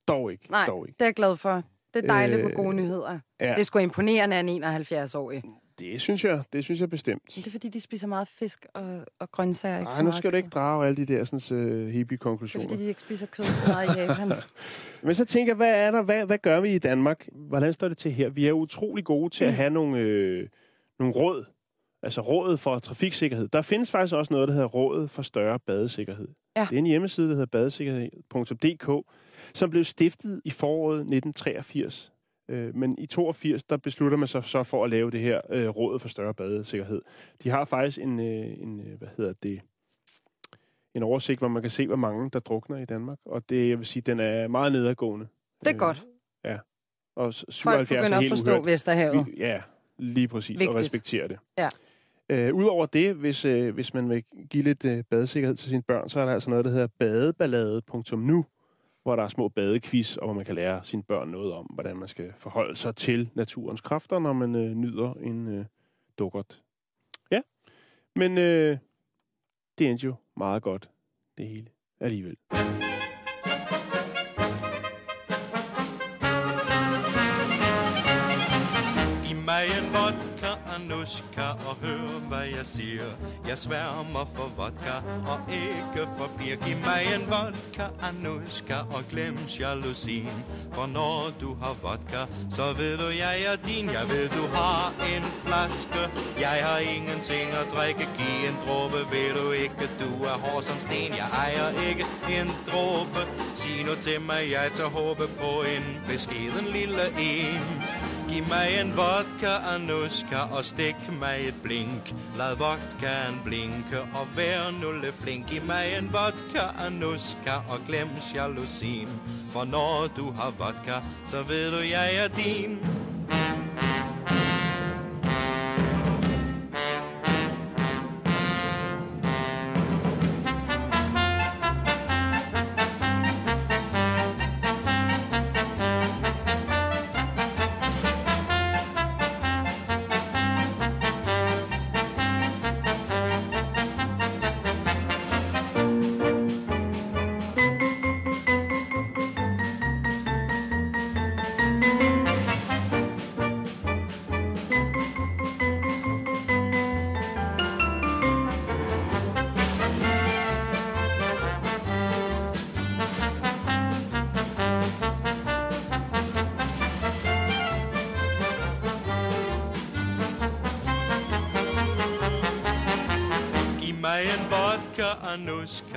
[SPEAKER 5] Dog ikke,
[SPEAKER 4] Nej,
[SPEAKER 5] dog ikke.
[SPEAKER 4] det er jeg glad for. Det er dejligt
[SPEAKER 5] Øh,
[SPEAKER 4] med gode nyheder.
[SPEAKER 5] ja.
[SPEAKER 4] Det er sgu imponerende af en 71-årig.
[SPEAKER 5] Det synes jeg, det synes jeg bestemt.
[SPEAKER 4] Det er fordi, de spiser meget fisk og, og grøntsager. Ikke
[SPEAKER 5] Nej,
[SPEAKER 4] så
[SPEAKER 5] nu skal du ikke drage alle de der sådan, uh,
[SPEAKER 4] Det er
[SPEAKER 5] hippie-konklusioner.
[SPEAKER 4] fordi, de ikke spiser kød så meget i Japan.
[SPEAKER 5] Men så tænker jeg, hvad er der? Hvad, hvad gør vi i Danmark? Hvordan står det til her? Vi er utrolig gode til at have nogle, øh, nogle råd. Altså rådet for trafiksikkerhed. Der findes faktisk også noget, der hedder Rådet for Større Badesikkerhed.
[SPEAKER 4] Ja.
[SPEAKER 5] Det er en hjemmeside, der hedder badesikkerhed.dk, som blev stiftet i foråret 1983. Øh, men i 82, der beslutter man sig så for at lave det her øh, Rådet for Større Badesikkerhed. De har faktisk en, øh, en øh, hvad hedder det, en oversigt, hvor man kan se, hvor mange der drukner i Danmark. Og det, jeg vil sige, den er meget nedadgående.
[SPEAKER 4] Det er
[SPEAKER 5] Øh,
[SPEAKER 4] godt.
[SPEAKER 5] Og s-
[SPEAKER 4] Folk
[SPEAKER 5] 77 er
[SPEAKER 4] begynder at forstå
[SPEAKER 5] uhørt.
[SPEAKER 4] Vesterhavet.
[SPEAKER 5] Vi, ja, lige præcis.
[SPEAKER 4] Vigtigt.
[SPEAKER 5] Og respektere det.
[SPEAKER 4] Ja.
[SPEAKER 5] Øh, Udover det, hvis, øh, hvis man vil give lidt øh, badesikkerhed til sine børn, så er der altså noget, der hedder badeballade.nu, hvor der er små badequiz, og hvor man kan lære sine børn noget om, hvordan man skal forholde sig til naturens kræfter, når man øh, nyder en øh, dukkert. Ja, men øh, det endte jo meget godt, det hele alligevel.
[SPEAKER 7] I mig en vodka, Anushka, og hør, hvad jeg siger. Jeg sværmer for vodka og ikke for bier. Giv mig en vodka, Anushka, og glem jalousien. For når du har vodka, så ved du, jeg er din. Jeg ved, du har en flaske. Jeg har ingenting at drikke. Giv en dråbe, ved du ikke, du er hård som sten. Jeg ejer ikke en dråbe. Sig nu til mig, jeg tager håbe på en beskeden lille en. Giv mig en vodka, Anushka, og stik mig et blink. Lad vodkaen blinke, og vær nulle flink. Giv mig en vodka, Anushka, og glem jalousien. For når du har vodka, så ved du, jeg er din.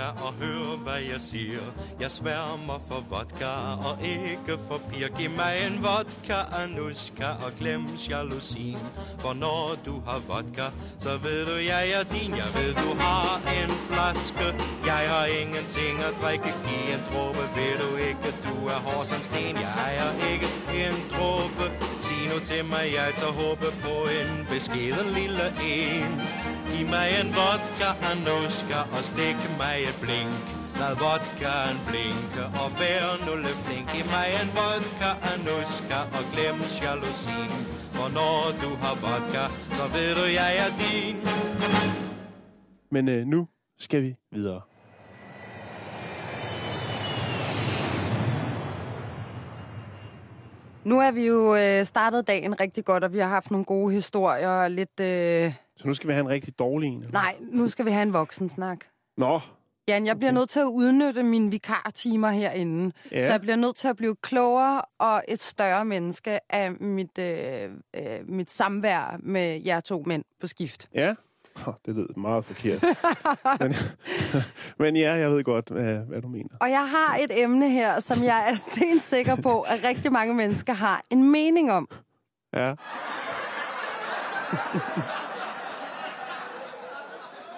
[SPEAKER 7] Anushka, og hør, hvad jeg siger. Jeg sværmer for vodka og ikke for piger. Giv mig en vodka, anuska og glem jalousien. For når du har vodka, så ved du, jeg er din. Jeg ved, du har en flaske. Jeg har ingenting at drikke. Giv en dråbe, ved du ikke, du er hård som sten. Jeg ejer ikke en dråbe. Sig nu til mig, jeg tager håbe på en beskeden lille en. Giv mig en vodka, Anushka, og stik mig et blink. Lad vodkaen blinke, og vær nu lidt flink. Giv mig en vodka, Anushka, og glem jalousien. For når du har vodka, så ved du, jeg er din.
[SPEAKER 5] Men øh, nu skal vi videre.
[SPEAKER 4] Nu er vi jo øh, startet dagen rigtig godt, og vi har haft nogle gode historier og lidt... Øh...
[SPEAKER 5] Så nu skal vi have en rigtig dårlig en. eller?
[SPEAKER 4] Nej, nu skal vi have en voksensnak.
[SPEAKER 5] Nå,
[SPEAKER 4] Jan, jeg bliver nødt til at udnytte mine vikartimer herinde.
[SPEAKER 5] Ja.
[SPEAKER 4] Så jeg bliver nødt til at blive klogere og et større menneske af mit, øh, øh, mit samvær med jer to mænd på skift.
[SPEAKER 5] ja. Oh, det lød meget forkert. men, men ja, jeg ved godt, hvad, hvad du mener.
[SPEAKER 4] Og jeg har et emne her, som jeg er stensikker på, at rigtig mange mennesker har en mening om.
[SPEAKER 5] Ja.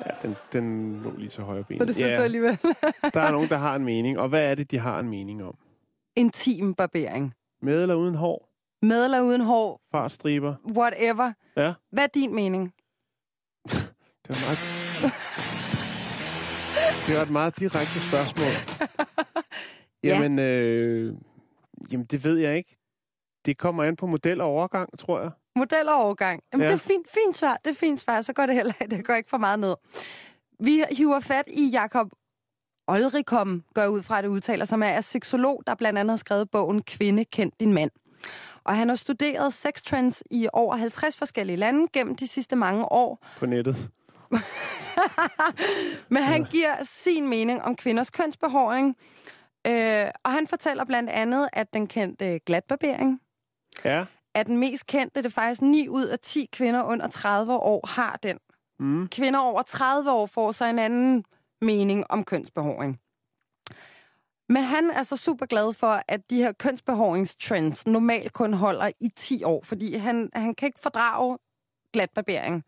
[SPEAKER 5] ja, den, den lå lige til højre ben.
[SPEAKER 4] Så det synes
[SPEAKER 5] ja,
[SPEAKER 4] alligevel.
[SPEAKER 5] der er nogen, der har en mening. Og hvad er det, de har en mening om?
[SPEAKER 4] Intim barbering.
[SPEAKER 5] Med eller uden hår?
[SPEAKER 4] Med eller uden hår,
[SPEAKER 5] Fartstriber?
[SPEAKER 4] whatever.
[SPEAKER 5] Ja,
[SPEAKER 4] Hvad er din mening?
[SPEAKER 5] Det var meget... Det var et meget direkte spørgsmål.
[SPEAKER 4] Ja.
[SPEAKER 5] Jamen, øh, jamen, det ved jeg ikke. Det kommer an på model og overgang, tror jeg.
[SPEAKER 4] Model og overgang. Jamen,
[SPEAKER 5] Ja.
[SPEAKER 4] ja. det er fint, fint svar. Det er fint svar. Så går det heller det går ikke for meget ned. Vi hiver fat i Jakob Olrikom, går ud fra, at det udtaler, som er seksolog, der blandt andet har skrevet bogen Kvinde, kend din mand. Og han har studeret sex trends i over 50 forskellige lande gennem de sidste mange år.
[SPEAKER 5] På nettet.
[SPEAKER 4] Men han giver sin mening om kvinders kønsbehåring. Øh, og han fortæller blandt andet, at den kendte glatbarbering
[SPEAKER 5] Ja.
[SPEAKER 4] er den mest kendte. Det er faktisk 9 ud af 10 kvinder under 30 år har den.
[SPEAKER 5] Mm.
[SPEAKER 4] Kvinder over 30 år får sig en anden mening om kønsbehåring. Men han er så super glad for, at de her kønsbehåringstrends normalt kun holder i 10 år, fordi han, han kan ikke fordrage glatbarbering.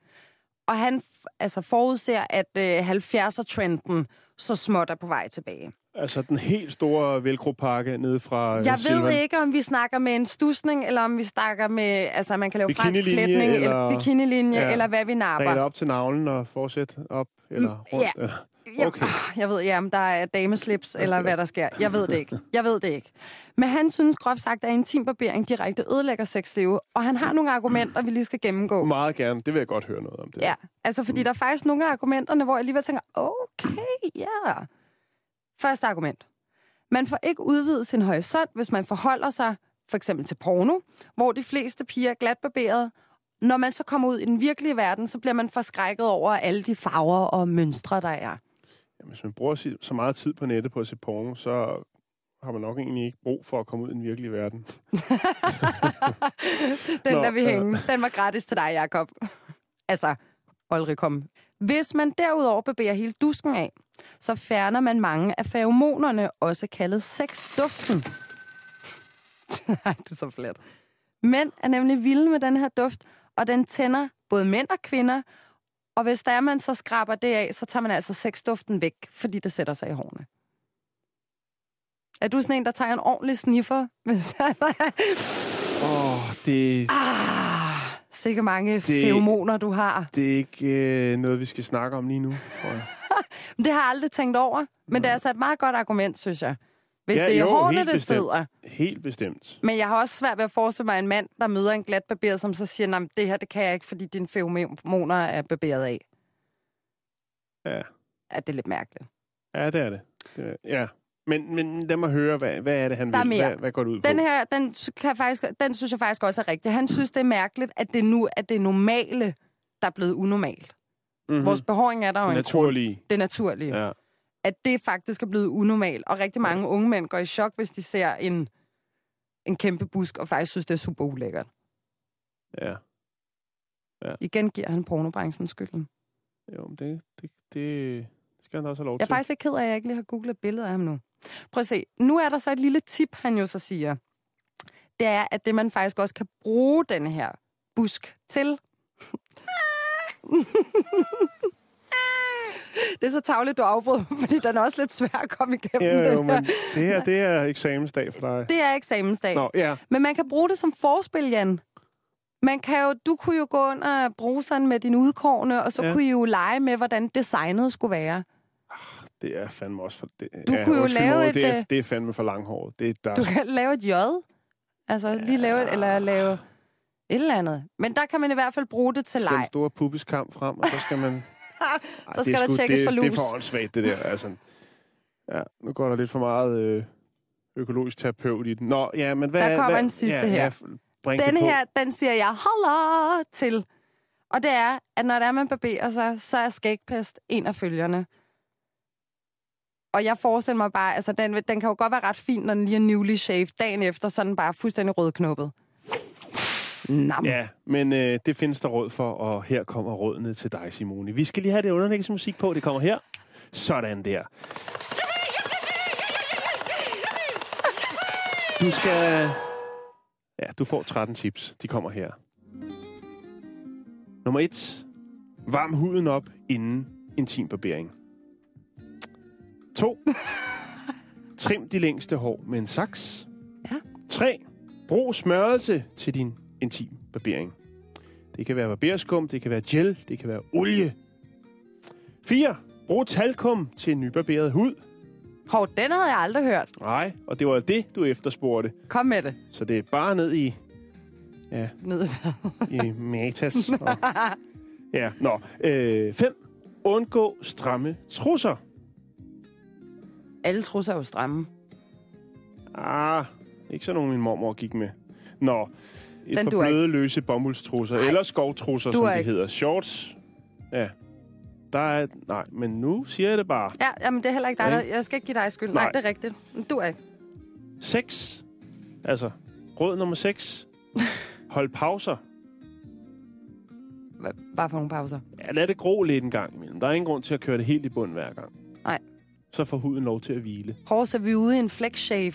[SPEAKER 4] Og han altså forudser, at øh, 70'er-trenden så småt er på vej tilbage.
[SPEAKER 5] Altså den helt store velcro-pakke nede fra øh,
[SPEAKER 4] Jeg
[SPEAKER 5] Silvan.
[SPEAKER 4] ved ikke, om vi snakker med en stusning, eller om vi snakker med, altså man kan lave fransk flætning, eller,
[SPEAKER 5] eller-
[SPEAKER 4] bikinilinje,
[SPEAKER 5] Ja.
[SPEAKER 4] eller hvad vi napper.
[SPEAKER 5] Regel op til navlen og fortsæt op eller rundt.
[SPEAKER 4] ja.
[SPEAKER 5] Eller.
[SPEAKER 4] Jeg,
[SPEAKER 5] Okay.
[SPEAKER 4] jeg ved, ja, om der er dameslips, eller hvad der sker. Jeg ved det ikke. Jeg ved det ikke. Men han synes groft sagt, at intimbarbering direkte ødelægger sexlivet, og han har nogle argumenter, vi lige skal gennemgå.
[SPEAKER 5] Meget gerne. Det vil jeg godt høre noget om. Det.
[SPEAKER 4] Ja, altså fordi der er faktisk nogle af argumenterne, hvor jeg alligevel tænker, okay, ja. Yeah. Første argument. Man får ikke udvidet sin horisont, hvis man forholder sig for eksempel til porno, hvor de fleste piger er glatbarberet. Når man så kommer ud i den virkelige verden, så bliver man forskrækket over alle de farver og mønstre, der er.
[SPEAKER 5] Jamen, hvis man bruger så meget tid på nettet på at se porno, så har man nok egentlig ikke brug for at komme ud i den virkelige verden.
[SPEAKER 4] Den
[SPEAKER 5] Nå,
[SPEAKER 4] der vi
[SPEAKER 5] ja.
[SPEAKER 4] hænge, den var gratis til dig, Jacob. altså, aldrig kom. Hvis man derudover bevæger hele dusken af, så fjerner man mange af feromonerne, også kaldet sexduften. Nej, det er så flat. Mænd er nemlig vilde med den her duft, og den tænder både mænd og kvinder. Og hvis der er, man så skraber det af, så tager man altså sexduften væk, fordi det sætter sig i hårene. Er du sådan en, der tager en ordentlig sniffer? Hvis der er...
[SPEAKER 5] Åh, oh, det,
[SPEAKER 4] Ah, sikke mange det... Feromoner, du har.
[SPEAKER 5] det er ikke øh, noget, vi skal snakke om lige nu, tror jeg.
[SPEAKER 4] Det har jeg aldrig tænkt over. Men det er altså et meget godt argument, synes jeg. Hvis
[SPEAKER 5] Ja,
[SPEAKER 4] det er
[SPEAKER 5] jo,
[SPEAKER 4] hårene, det
[SPEAKER 5] bestemt.
[SPEAKER 4] sidder.
[SPEAKER 5] Helt bestemt.
[SPEAKER 4] Men jeg har også svært ved at forestille mig en mand, der møder en glat barber, som så siger, at det her det kan jeg ikke, fordi dine feromoner er barberet af.
[SPEAKER 5] Ja.
[SPEAKER 4] Ja, det er lidt mærkeligt.
[SPEAKER 5] Ja, det er det. det er, ja. Men, men lad mig høre, hvad, hvad er det, han
[SPEAKER 4] Der er
[SPEAKER 5] vil?
[SPEAKER 4] mere.
[SPEAKER 5] Hvad, hvad går det ud
[SPEAKER 4] Den
[SPEAKER 5] på?
[SPEAKER 4] her, den, kan faktisk, den synes jeg faktisk også er rigtig. Han synes, det er mærkeligt, at det nu er det normale, der er blevet unormalt.
[SPEAKER 5] Mm-hmm.
[SPEAKER 4] Vores behåring er der jo
[SPEAKER 5] det
[SPEAKER 4] en grund.
[SPEAKER 5] naturlige.
[SPEAKER 4] Det naturlige.
[SPEAKER 5] Ja.
[SPEAKER 4] At det faktisk er blevet unormalt. Og rigtig mange unge mænd går i chok, hvis de ser en, en kæmpe busk, og faktisk synes, det er super ulækkert.
[SPEAKER 5] ja.
[SPEAKER 4] Igen giver han pornobranchen skylden.
[SPEAKER 5] Jo, men det, det, det skal han også have lov
[SPEAKER 4] Jeg er
[SPEAKER 5] til.
[SPEAKER 4] faktisk lidt ked af, at jeg ikke lige har googlet billeder af ham nu. Prøv at se. Nu er der så et lille tip, han jo så siger. Det er, at det man faktisk også kan bruge den her busk til. det er så tavligt, du afbryder, fordi den er også lidt svær at komme igennem.
[SPEAKER 5] Ja, jo,
[SPEAKER 4] den her.
[SPEAKER 5] men det her, det er eksamensdag for dig.
[SPEAKER 4] Det er eksamensdag.
[SPEAKER 5] Nå, ja.
[SPEAKER 4] Men man kan bruge det som forspil, Jan. Man kan jo, du kunne jo gå under bruseren med din udkårne, og så
[SPEAKER 5] Ja.
[SPEAKER 4] ja. kunne I jo lege med, hvordan designet skulle være.
[SPEAKER 5] Det er fandme også for... Det,
[SPEAKER 4] Du kunne jo lave
[SPEAKER 5] Maud,
[SPEAKER 4] et,
[SPEAKER 5] Det er,
[SPEAKER 4] øh,
[SPEAKER 5] det er fandme for langhåret. Det er der.
[SPEAKER 4] Du kan lave et J. Altså lige lave et, eller lave et eller andet. Men der kan man i hvert fald bruge det til
[SPEAKER 5] skal den
[SPEAKER 4] leg.
[SPEAKER 5] store pubiskamp frem, og så skal man...
[SPEAKER 4] Så skal
[SPEAKER 5] er
[SPEAKER 4] der
[SPEAKER 5] sgu-
[SPEAKER 4] tjekkes
[SPEAKER 5] det,
[SPEAKER 4] for
[SPEAKER 5] Det er
[SPEAKER 4] lus.
[SPEAKER 5] for åndssvagt, det der. Altså, ja, nu går der lidt for meget øh, økologisk terapeut i den. Nå, ja, men hvad...
[SPEAKER 4] Der kommer
[SPEAKER 5] hvad,
[SPEAKER 4] en sidste
[SPEAKER 5] ja,
[SPEAKER 4] her.
[SPEAKER 5] Ja, bring
[SPEAKER 4] Den
[SPEAKER 5] det på.
[SPEAKER 4] her, den siger jeg holla til. Og det er, at når der man barberer sig, så er skægpest en af følgerne. Og jeg forestiller mig bare, altså den, den kan jo godt være ret fin, når den lige er newly shaved. Dagen efter, så den bare fuldstændig rødknuppet. Nam.
[SPEAKER 5] Ja, men øh, det findes der råd for, og her kommer rådene til dig, Simone. Vi skal lige have det underlægningsmusik på. Det kommer her. Sådan der. Du skal... Ja, du får 13 tips. De kommer her. Nummer 1. Varm huden op inden intimbarbering. 2. Trim de længste hår med en saks.
[SPEAKER 4] Ja.
[SPEAKER 5] 3. Brug smørelse til din intimbarbering. Det kan være barberskum, det kan være gel, det kan være olie. 4. Brug talkum til en nybarberet hud.
[SPEAKER 4] Hov, den havde jeg aldrig hørt.
[SPEAKER 5] Nej, og det var det, du efterspurgte.
[SPEAKER 4] Kom med det.
[SPEAKER 5] Så det er bare ned i, ja,
[SPEAKER 4] Ned i hvad?
[SPEAKER 5] i matas. Og, ja, nå. 5. Undgå stramme trusser.
[SPEAKER 4] Alle trusser er jo stramme.
[SPEAKER 5] Ah, ikke så nogen min mormor gik med. Nå, et
[SPEAKER 4] Den
[SPEAKER 5] par
[SPEAKER 4] ikke.
[SPEAKER 5] bløde, løse bomuldstrusser,
[SPEAKER 4] Nej.
[SPEAKER 5] eller skovtrusser, som de
[SPEAKER 4] ikke.
[SPEAKER 5] hedder. Shorts. Ja. Der er... Nej, men nu siger jeg det bare.
[SPEAKER 4] Ja, jamen det er heller ikke dig,
[SPEAKER 5] Ja,
[SPEAKER 4] jeg skal ikke give dig skyld. Nej,
[SPEAKER 5] Nej.
[SPEAKER 4] det er rigtigt. Du er ikke.
[SPEAKER 5] 6. Altså, råd nummer 6. Hold pauser.
[SPEAKER 4] Bare for nogle pauser.
[SPEAKER 5] Ja, lad det gro lidt en gang imellem. Der er ingen grund til at køre det helt i bund hver gang.
[SPEAKER 4] Nej.
[SPEAKER 5] Så får huden lov til at hvile.
[SPEAKER 4] Hårdt er vi ude i en flex shave.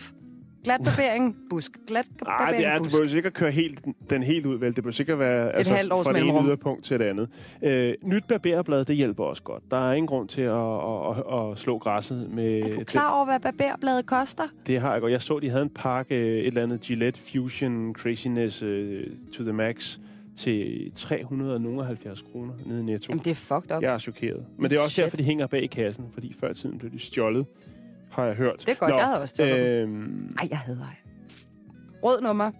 [SPEAKER 4] Glat barbering, busk. Glat
[SPEAKER 5] Nej,
[SPEAKER 4] barbering,
[SPEAKER 5] det er, du
[SPEAKER 4] busk.
[SPEAKER 5] behøver ikke at køre helt den helt ud, vel? Det behøver sikkert være altså,
[SPEAKER 4] halvt års
[SPEAKER 5] fra det ene yderpunkt til det andet. Øh, nyt barberblad, det hjælper også godt. Der er ingen grund til at, at, at, at slå græsset med...
[SPEAKER 4] Er du klar over, hvad barberbladet koster?
[SPEAKER 5] Det har jeg godt. Jeg så, de havde en pakke, øh, et eller andet Gillette Fusion Craziness uh, to the max til 370 kroner nede i Netto.
[SPEAKER 4] Jamen, det er fucked up.
[SPEAKER 5] Jeg er chokeret. Men det er også
[SPEAKER 4] Shit.
[SPEAKER 5] derfor, de hænger bag i kassen, fordi før i tiden blev de stjålet, har jeg hørt.
[SPEAKER 4] Det er godt, jeg havde også
[SPEAKER 5] øhm,
[SPEAKER 4] Ej, jeg hader dig. Rød nummer.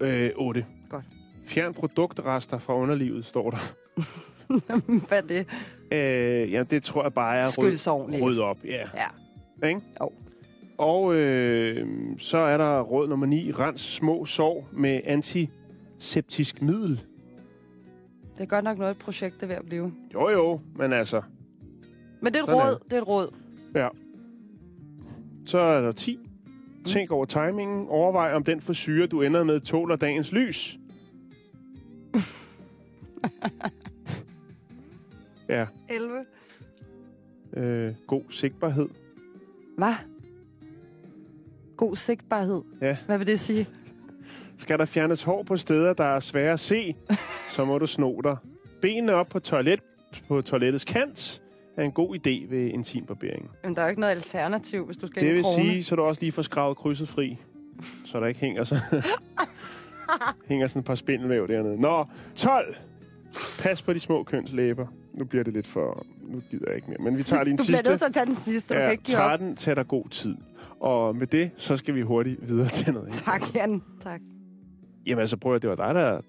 [SPEAKER 5] øh, 8.
[SPEAKER 4] Godt.
[SPEAKER 5] Fjern produktrester fra underlivet, står der.
[SPEAKER 4] hvad er det?
[SPEAKER 5] Øh, ja, det tror jeg bare er
[SPEAKER 4] ordentligt.
[SPEAKER 5] rød op. Ja.
[SPEAKER 4] Ja.
[SPEAKER 5] Ikke?
[SPEAKER 4] Jo.
[SPEAKER 5] Og øh, så er der råd nummer 9. Rens små sår med antiseptisk middel.
[SPEAKER 4] Det er godt nok noget, et projekt er ved at blive.
[SPEAKER 5] Jo, jo, men altså...
[SPEAKER 4] Men det er et
[SPEAKER 5] Sådan er
[SPEAKER 4] råd. Det er et råd.
[SPEAKER 5] Ja. Så er der 10. Tænk over timingen. Overvej, om den frisyre, du ender med, tåler dagens lys. ja.
[SPEAKER 4] 11.
[SPEAKER 5] Øh, god sigtbarhed.
[SPEAKER 4] Hvad? God sigtbarhed.
[SPEAKER 5] Ja.
[SPEAKER 4] Hvad vil det sige?
[SPEAKER 5] Skal der fjernes hår på steder, der er svære at se, så må du sno dig. Benene op på, toilet, på toilettets kant er en god idé ved intimbarbering.
[SPEAKER 4] Jamen, der er jo ikke noget alternativ, hvis du skal
[SPEAKER 5] Det vil
[SPEAKER 4] krone.
[SPEAKER 5] sige, så du også lige får skravet krydset fri, så der ikke hænger, så hænger sådan et par spindelvæv dernede. Nå, 12. Pas på de små kønslæber. Nu bliver det lidt for... Nu gider jeg ikke mere. Men vi tager lige en
[SPEAKER 4] du
[SPEAKER 5] sidste.
[SPEAKER 4] bliver nødt til at tage den sidste. Du kan
[SPEAKER 5] Ja,
[SPEAKER 4] ikke give op.
[SPEAKER 5] 13 tager der god tid. Og med det, så skal vi hurtigt videre til noget.
[SPEAKER 4] Tak, Jan. Tak.
[SPEAKER 5] Jamen altså, prøv at det var dig, der,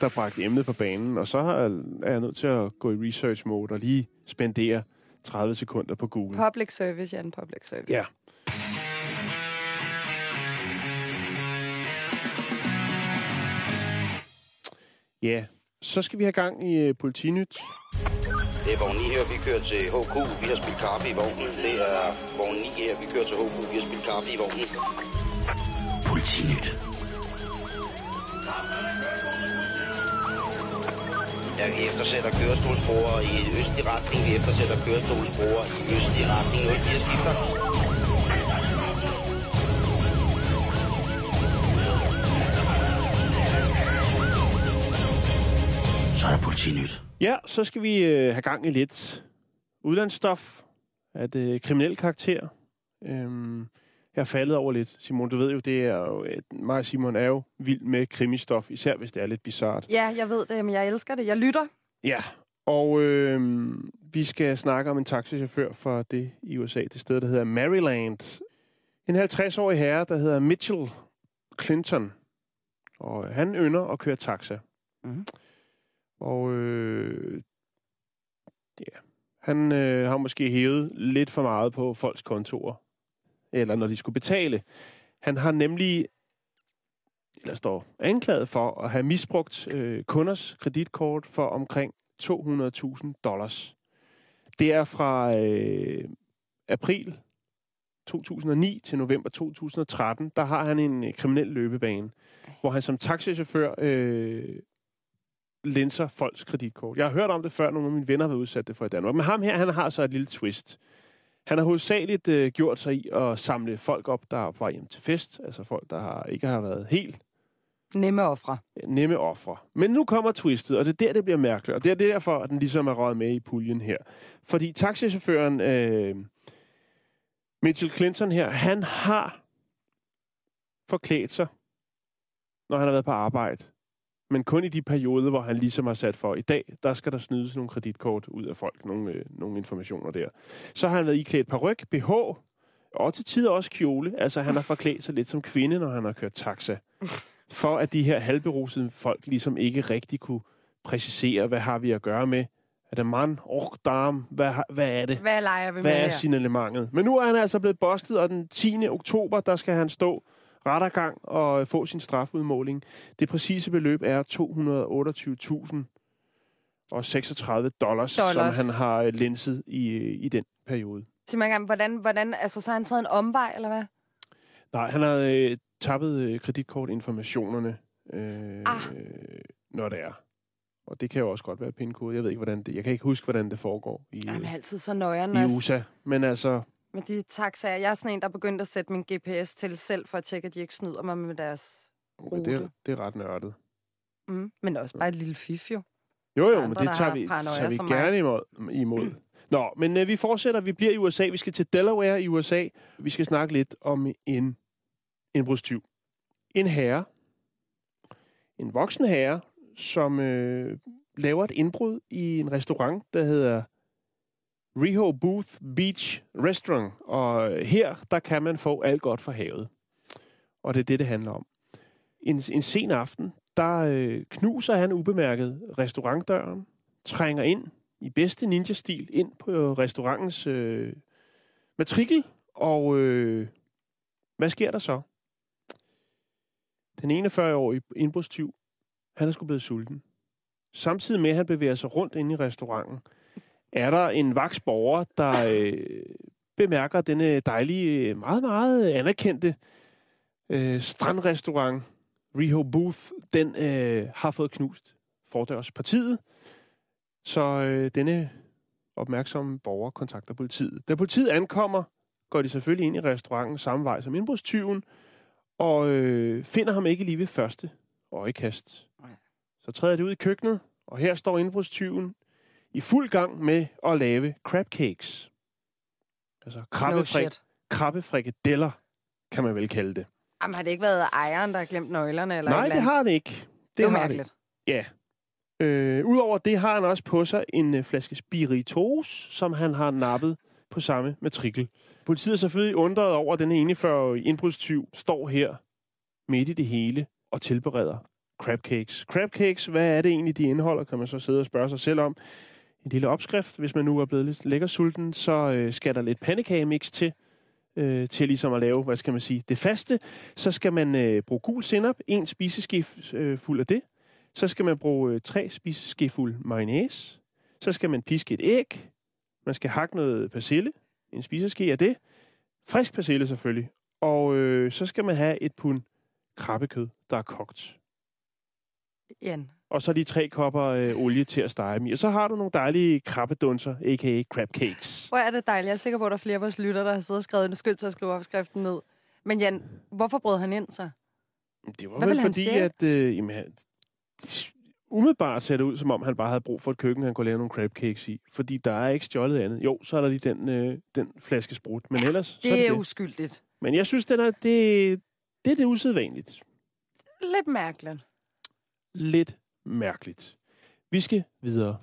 [SPEAKER 5] der bragte emnet på banen. Og så har- er jeg nødt til at gå i research mode og lige spendere 30 sekunder på Google.
[SPEAKER 4] Public service, Jan. Public service.
[SPEAKER 5] Ja. Ja, så skal vi have gang i uh, Politinyt.
[SPEAKER 8] Det er vogn 9 her, vi kører til HK. Vi har spillet kaffe i vognen. Det er vogn 9 her, vi kører til HK. Vi har spillet kaffe i vognen.
[SPEAKER 2] Politinyt.
[SPEAKER 8] Ja, vi eftersætter kørestolsbrugere i østlig retning. Vi eftersætter kørestolsbrugere i østlig retning. 04 skifter.
[SPEAKER 2] Så er der Politinyt.
[SPEAKER 5] Ja, så skal vi uh, have gang i lidt udlandsstof af det kriminel karakter. Øhm, jeg er faldet over lidt. Simon, du ved jo, det er jo... at Mig og Simon er jo vild med krimistof, især hvis det er lidt bizart.
[SPEAKER 4] Ja, jeg ved det, men jeg elsker det. Jeg lytter.
[SPEAKER 5] Ja, og øh, vi skal snakke om en taxichauffør fra det i USA, det sted, der hedder Maryland. En 50-årig herre, der hedder Mitchell Clinton. Og øh, han ynder at køre taxa.
[SPEAKER 4] Mhm.
[SPEAKER 5] Og øh, ja, han øh, har måske hævet lidt for meget på folks kontorer. Eller når de skulle betale. Han har nemlig eller står anklaget for at have misbrugt øh, kunders kreditkort for omkring 200.000 dollars. Det er fra øh, april 2009 til november 2013. Der har han en øh, kriminel løbebane, hvor han som taxichauffør øh, linser folks kreditkort. Jeg har hørt om det før, nogle af mine venner har været udsat det for i Danmark. Men ham her, han har så et lille twist. Han har hovedsageligt øh, gjort sig i at samle folk op, der er på vej hjem til fest. Altså folk, der har, ikke har været helt
[SPEAKER 4] Nemme ofre.
[SPEAKER 5] nemme ofre. Men nu kommer twistet, og det er der, det bliver mærkeligt. Og det er derfor, at den ligesom er røget med i puljen her. Fordi taxichaufføren øh, Mitchell Clinton her, han har forklædt sig, når han har været på arbejde. Men kun i de perioder, hvor han ligesom har sat for, i dag, der skal der snydes nogle kreditkort ud af folk, nogle, øh, nogle informationer der. Så har han været iklædt paryk, BH, og til tider også kjole. Altså, han har forklædt sig lidt som kvinde, når han har kørt taxa for at de her halvberusede folk ligesom ikke rigtig kunne præcisere, hvad har vi at gøre med. Er det mand, ork, dam, hvad, hvad er det?
[SPEAKER 4] Hvad leger vi
[SPEAKER 5] Hvad
[SPEAKER 4] med
[SPEAKER 5] er
[SPEAKER 4] her?
[SPEAKER 5] signalementet? Men nu er han altså blevet bustet, og den 10. oktober, der skal han stå rettergang og få sin strafudmåling. Det præcise beløb er 228.000 og 36 dollars, dollars, som han har øh, lenset i, i den periode.
[SPEAKER 4] Sig mig engang, hvordan, hvordan, altså, så har han taget en omvej, eller hvad?
[SPEAKER 5] Nej, han har øh, tappet øh, kreditkortinformationerne, øh,
[SPEAKER 4] Ah.
[SPEAKER 5] når det er. Og det kan jo også godt være pindkode. Jeg ved ikke, hvordan det... Jeg kan ikke huske, hvordan det foregår i, øh,
[SPEAKER 4] altid så nøjeren,
[SPEAKER 5] i USA. Men altså,
[SPEAKER 4] med de taxaer. Jeg er sådan en, der begyndte at sætte min GPS til selv, for at tjekke, at de ikke snyder mig med deres...
[SPEAKER 5] det, er,
[SPEAKER 4] Rute.
[SPEAKER 5] det er ret nørdet.
[SPEAKER 4] Mm. Men også bare et lille fif, jo.
[SPEAKER 5] Jo, jo, men det tager vi, tager vi gerne imod. imod. Nå, men øh, vi fortsætter. Vi bliver i USA. Vi skal til Delaware i USA. Vi skal snakke lidt om en indbrudstyv. En herre. En voksen herre, som øh, laver et indbrud i en restaurant, der hedder Reho Booth Beach Restaurant. Og her, der kan man få alt godt fra havet. Og det er det, det handler om. En, en sen aften, der øh, knuser han ubemærket restaurantdøren, trænger ind i bedste ninja-stil ind på øh, restaurantens øh, matrikel, og øh, hvad sker der så? Den 41-årige indbrudstyv, han er sgu blevet sulten. Samtidig med, at han bevæger sig rundt inde i restauranten, er der en vaks borger, der øh, bemærker denne dejlige, meget, meget anerkendte øh, strandrestaurant, Reho Booth, den øh, har fået knust fordørspartiet. Så øh, denne opmærksomme borger kontakter politiet. Da politiet ankommer, går de selvfølgelig ind i restauranten samme vej som indbrudstyven, og øh, finder ham ikke lige ved første øjekast. Så træder de ud i køkkenet, og her står indbrudstyven i fuld gang med at lave crab cakes. Altså
[SPEAKER 4] No
[SPEAKER 5] krabbefrik,
[SPEAKER 4] shit.
[SPEAKER 5] krabbefrikadeller, kan man vel kalde det.
[SPEAKER 4] Jamen, har det ikke været ejeren, der har glemt nøglerne? Eller
[SPEAKER 5] Nej,
[SPEAKER 4] eller
[SPEAKER 5] det har det ikke.
[SPEAKER 4] det er jo
[SPEAKER 5] har det
[SPEAKER 4] mærkeligt.
[SPEAKER 5] Ja. Øh, Udover det har han også på sig en øh, flaske spiritus, som han har nappet på samme matrikel. Politiet er selvfølgelig undret over, at den ene 41 indbrudstyv står her midt i det hele og tilbereder crab cakes. Crab cakes, hvad er det egentlig, de indeholder, kan man så sidde og spørge sig selv om. En lille opskrift, hvis man nu er blevet lidt lækker sulten, så øh, skal der lidt pandekagemix til, øh, til ligesom at lave, hvad skal man sige, det faste. Så skal man øh, bruge gul sennep, en spiseske øh, fuld af det. Så skal man bruge øh, tre spiseskefuld mayonnaise. Så skal man piske et æg. Man skal hakke noget persille. En spiseske af det. Frisk persille selvfølgelig. Og øh, så skal man have et pund krabbekød, der er kogt.
[SPEAKER 4] Jan.
[SPEAKER 5] Og så de tre kopper øh, olie til at stege dem i. Og så har du nogle dejlige krabbedunser, a.k.a. crab cakes.
[SPEAKER 4] Hvor er det dejligt. Jeg er sikker på, at der er flere af vores lytter, der har siddet og skrevet en skyld til at skrive opskriften ned. Men Jan, hvorfor brød han ind så?
[SPEAKER 5] Det var
[SPEAKER 4] Hvad
[SPEAKER 5] vel fordi, at øh, jamen, umiddelbart ser det ud, som om han bare havde brug for et køkken, han kunne lave nogle crab cakes i. Fordi der er ikke stjålet andet. Jo, så er der lige den, øh, den flaske sprut. Men ellers, så er
[SPEAKER 4] Det
[SPEAKER 5] det
[SPEAKER 4] er
[SPEAKER 5] det.
[SPEAKER 4] uskyldigt.
[SPEAKER 5] Men jeg synes, den er, det, det er det usædvanligt.
[SPEAKER 4] Lidt mærkeligt.
[SPEAKER 5] Lidt mærkeligt. Vi skal videre.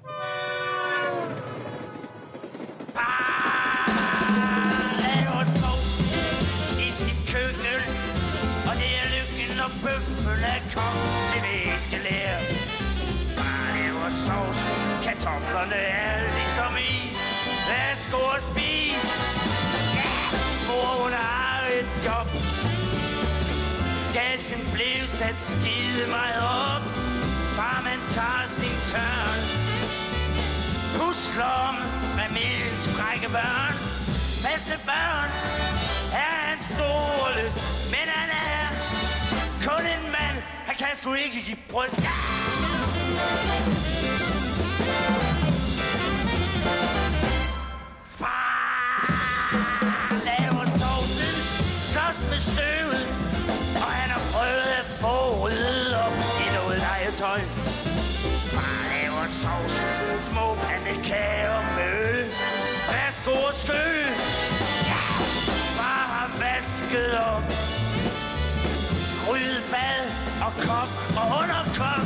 [SPEAKER 9] laver bøffen er kommet til væskelære Far laver sovs, kartoflerne er ligesom is Værsgo og spis Ja, mor hun har et job Gassen blev sat skide meget op Far man tager sin tørn. Pusler om familiens frække børn. Masse børn er en stor lyst Men han er kun en mand. Han kan sgu ikke give bryst Og under kom,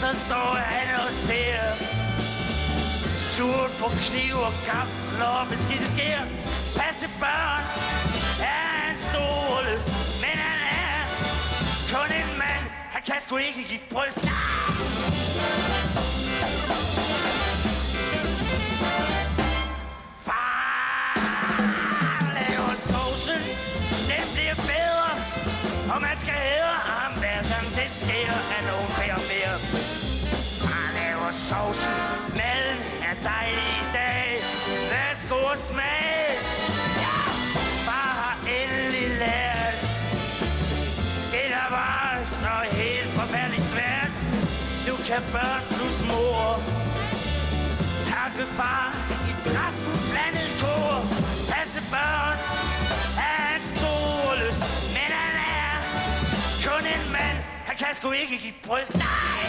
[SPEAKER 9] Så står han og ser Surt på kniv og kamp, når beskidte sker. Passe børn er en stor lyst Men han er kun en mand. Han kan sgu ikke give bryst. Far børn plus mor. Takke far i pragtfuld blandet kor. Passe børn er en stor lyst. Men han er kun en mand. Han kan sgu ikke give bryst. Nej!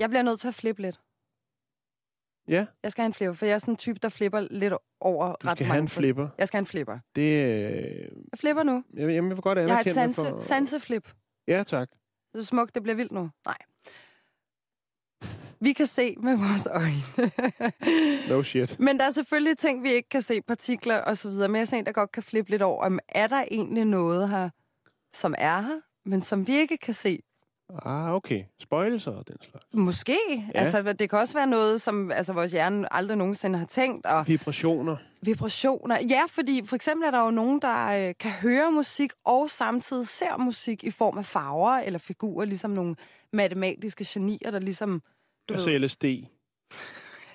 [SPEAKER 4] Jeg bliver nødt til at flippe lidt.
[SPEAKER 5] Ja,
[SPEAKER 4] Jeg skal have en flipper, for jeg er sådan en type, der flipper lidt over
[SPEAKER 5] du
[SPEAKER 4] ret
[SPEAKER 5] skal
[SPEAKER 4] mange
[SPEAKER 5] have en flipper.
[SPEAKER 4] Jeg skal have en flipper.
[SPEAKER 5] Det, øh,
[SPEAKER 4] Jeg flipper nu.
[SPEAKER 5] jeg, jeg vil godt
[SPEAKER 4] Jeg har et
[SPEAKER 5] anerkende
[SPEAKER 4] sanse,
[SPEAKER 5] for...
[SPEAKER 4] sanseflip.
[SPEAKER 5] Ja, tak.
[SPEAKER 4] Det er smukt, det bliver vildt nu. Nej. Vi kan se med vores øjne.
[SPEAKER 5] No shit.
[SPEAKER 4] Men der er selvfølgelig ting, vi ikke kan se, partikler og så videre. Men jeg er en, der godt kan flippe lidt over, om er der egentlig noget her, som er her, men som vi ikke kan se?
[SPEAKER 5] Ah, okay. Spøjelser og den slags.
[SPEAKER 4] Måske. Ja. Altså, det kan også være noget, som altså, vores hjerne aldrig nogensinde har tænkt. Og
[SPEAKER 5] Vibrationer.
[SPEAKER 4] vibrationer. Ja, fordi for eksempel er der jo nogen, der øh, kan høre musik og samtidig ser musik i form af farver eller figurer, ligesom nogle matematiske genier, der ligesom... Du
[SPEAKER 5] Altså
[SPEAKER 4] ved,
[SPEAKER 5] LSD.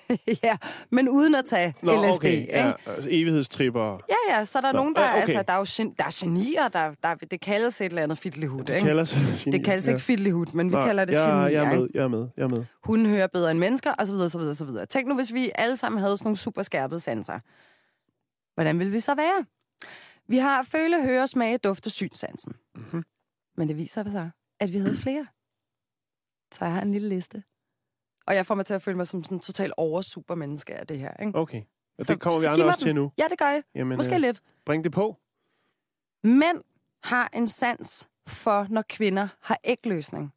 [SPEAKER 4] ja, men uden at tage
[SPEAKER 5] Nå,
[SPEAKER 4] LSD.
[SPEAKER 5] okay.
[SPEAKER 4] ikke?
[SPEAKER 5] Ja, evighedstripper.
[SPEAKER 4] Ja, ja, så er der
[SPEAKER 5] Nå,
[SPEAKER 4] nogen, der,
[SPEAKER 5] ja, okay.
[SPEAKER 4] altså, der er jo gen, der er genier, der, der, det kaldes et eller andet fiddlyhud,
[SPEAKER 5] Det
[SPEAKER 4] ikke?
[SPEAKER 5] kalder sig
[SPEAKER 4] det kaldes ikke fiddlyhud, men vi
[SPEAKER 5] Nej,
[SPEAKER 4] kalder det
[SPEAKER 5] jeg,
[SPEAKER 4] genier,
[SPEAKER 5] jeg er
[SPEAKER 4] ikke?
[SPEAKER 5] med, jeg er med, jeg er med.
[SPEAKER 4] Hun hører bedre end mennesker, videre, så videre. Tænk nu, hvis vi alle sammen havde sådan nogle super skærpede sanser. Hvordan ville vi så være? Vi har føle, høre, smage, duft og synsansen.
[SPEAKER 5] Mhm.
[SPEAKER 4] Men det viser sig at vi havde flere. Så jeg har en lille liste. Og jeg får mig til at føle mig som sådan en total oversupermenneske af det her, ikke?
[SPEAKER 5] Okay. Og
[SPEAKER 4] Så-
[SPEAKER 5] det kommer vi andre også til
[SPEAKER 4] den.
[SPEAKER 5] nu.
[SPEAKER 4] Ja, det gør jeg.
[SPEAKER 5] Jamen,
[SPEAKER 4] Måske
[SPEAKER 5] øh,
[SPEAKER 4] lidt.
[SPEAKER 5] Bring det på.
[SPEAKER 4] Mænd har en sans for, når kvinder har ægløsning.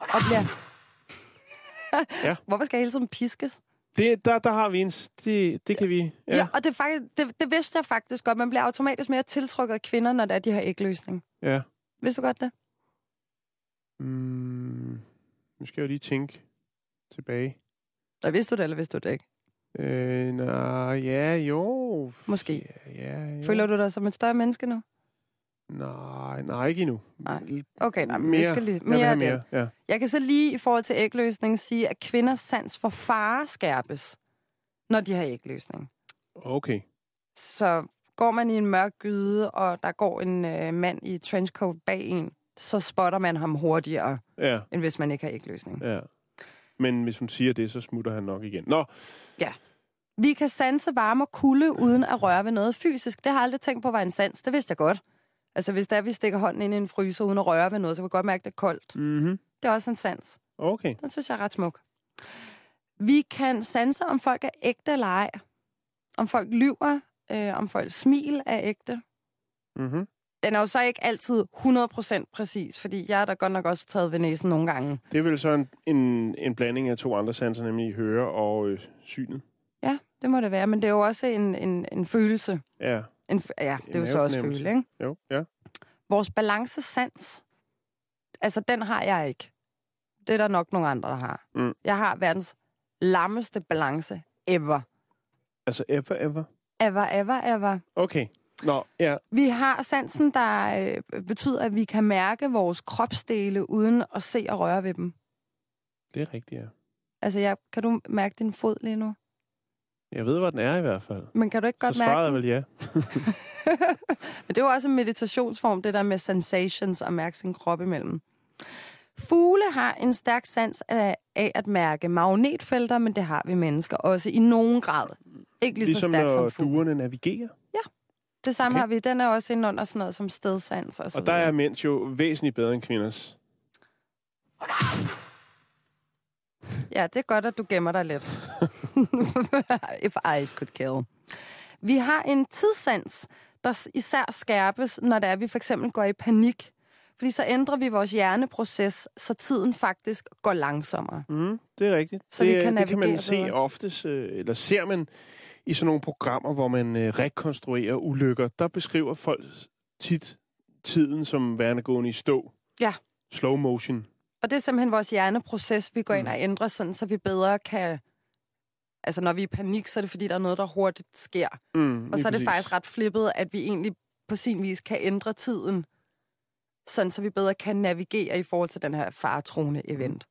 [SPEAKER 4] Og bliver...
[SPEAKER 5] Ja.
[SPEAKER 4] Hvorfor skal jeg hele tiden piskes?
[SPEAKER 5] Det, der, der har vi en... Det, det kan vi...
[SPEAKER 4] Ja, ja og det, faktisk, det, det vidste jeg faktisk godt. Man bliver automatisk mere tiltrukket af kvinder, når det er, de har ægløsning.
[SPEAKER 5] ja.
[SPEAKER 4] Vidste du godt det?
[SPEAKER 5] Mm, nu skal jeg jo lige tænke tilbage.
[SPEAKER 4] Der vidste du det, eller vidste du det ikke?
[SPEAKER 5] Øh, nej, ja, jo.
[SPEAKER 4] Måske.
[SPEAKER 5] Ja, ja, ja.
[SPEAKER 4] Føler du dig som et større menneske nu?
[SPEAKER 5] Nej, nej, ikke endnu.
[SPEAKER 4] Nej. Okay, nej, men
[SPEAKER 5] mere,
[SPEAKER 4] vi skal lige,
[SPEAKER 5] jeg
[SPEAKER 4] mere, af
[SPEAKER 5] mere.
[SPEAKER 4] det.
[SPEAKER 5] Ja.
[SPEAKER 4] Jeg kan så lige i forhold til ægløsning sige, at kvinders sans for fare skærpes, når de har ægløsning.
[SPEAKER 5] Okay.
[SPEAKER 4] Så går man i en mørk gyde, og der går en øh, mand i trenchcoat bag en, så spotter man ham hurtigere,
[SPEAKER 5] Ja,
[SPEAKER 4] end hvis man ikke har ægløsning.
[SPEAKER 5] ja. Men hvis hun siger det, så smutter han nok igen. Nå,
[SPEAKER 4] Vi kan sanse varme og kulde uden at røre ved noget fysisk. Det har jeg aldrig tænkt på var en sans. Det vidste jeg godt. Altså hvis der vi stikker hånden ind i en fryser uden at røre ved noget, så kan vi godt mærke, at det er koldt.
[SPEAKER 5] mm-hmm.
[SPEAKER 4] Det er også en sans.
[SPEAKER 5] okay.
[SPEAKER 4] Den synes jeg er ret smuk. Vi kan sanse, om folk er ægte eller ej. Om folk lyver, øh, om folks smil er ægte.
[SPEAKER 5] Mm-hmm.
[SPEAKER 4] Den er jo så ikke altid 100% præcis, fordi jeg er da godt nok også taget ved næsen nogle gange.
[SPEAKER 5] Det er vel så en, en, en blanding af to andre sanser, nemlig høre og øh, synet.
[SPEAKER 4] Ja, det må det være, men det er jo også en, en, en følelse.
[SPEAKER 5] Ja,
[SPEAKER 4] En, ja, det er jo så også
[SPEAKER 5] mavefornemmelse.
[SPEAKER 4] føle, ikke?
[SPEAKER 5] jo, ja.
[SPEAKER 4] Vores balancesans, altså den har jeg ikke. Det er der nok nogle andre, der har.
[SPEAKER 5] Mm.
[SPEAKER 4] Jeg har verdens lammeste balance ever.
[SPEAKER 5] Altså ever, ever.
[SPEAKER 4] Ever, ever, ever.
[SPEAKER 5] Okay. Nå, ja.
[SPEAKER 4] Vi har sansen, der øh, betyder, at vi kan mærke vores kropsdele uden at se og røre ved dem.
[SPEAKER 5] Det er rigtigt, ja.
[SPEAKER 4] Altså, jeg, kan du mærke din fod lige nu?
[SPEAKER 5] Jeg ved, hvor den er i hvert fald.
[SPEAKER 4] Men kan du ikke godt
[SPEAKER 5] så svaret er
[SPEAKER 4] mærke
[SPEAKER 5] vel ja.
[SPEAKER 4] Men det er jo også en meditationsform, det der med sensations og mærke sin krop imellem. Fugle har en stærk sans af, af at mærke magnetfelter, men det har vi mennesker også i nogen grad. Ikke lige
[SPEAKER 5] Ligesom
[SPEAKER 4] så stærkt
[SPEAKER 5] når
[SPEAKER 4] som fugle.
[SPEAKER 5] duerne navigerer.
[SPEAKER 4] Det samme
[SPEAKER 5] Okay.
[SPEAKER 4] har vi. Den er også inde under sådan noget som stedsans. Og, så
[SPEAKER 5] Og der er mænds jo væsentligt bedre end kvinders.
[SPEAKER 4] Ja, det er godt, at du gemmer dig lidt. If eyes could kill. Vi har en tidssans, der især skærpes, når det er, at vi for eksempel går i panik. Fordi så ændrer vi vores hjerneproces, så tiden faktisk går langsommere.
[SPEAKER 5] Mm, det er rigtigt.
[SPEAKER 4] Så
[SPEAKER 5] det,
[SPEAKER 4] vi kan
[SPEAKER 5] det kan man se
[SPEAKER 4] bedre.
[SPEAKER 5] oftest, øh, eller ser man i sådan nogle programmer, hvor man øh, rekonstruerer ulykker. Der beskriver folk tit tiden som værende gående i stå.
[SPEAKER 4] Ja.
[SPEAKER 5] Slow motion.
[SPEAKER 4] Og det er simpelthen vores hjerneproces, vi går ind
[SPEAKER 5] Mm.
[SPEAKER 4] og ændrer, sådan, så vi bedre kan Altså, når vi er i panik, så er det, fordi der er noget, der hurtigt sker.
[SPEAKER 5] Mm,
[SPEAKER 4] Og så er det
[SPEAKER 5] lige
[SPEAKER 4] faktisk
[SPEAKER 5] præcis.
[SPEAKER 4] ret flippet, at vi egentlig på sin vis kan ændre tiden, sådan så vi bedre kan navigere i forhold til den her faretroende event.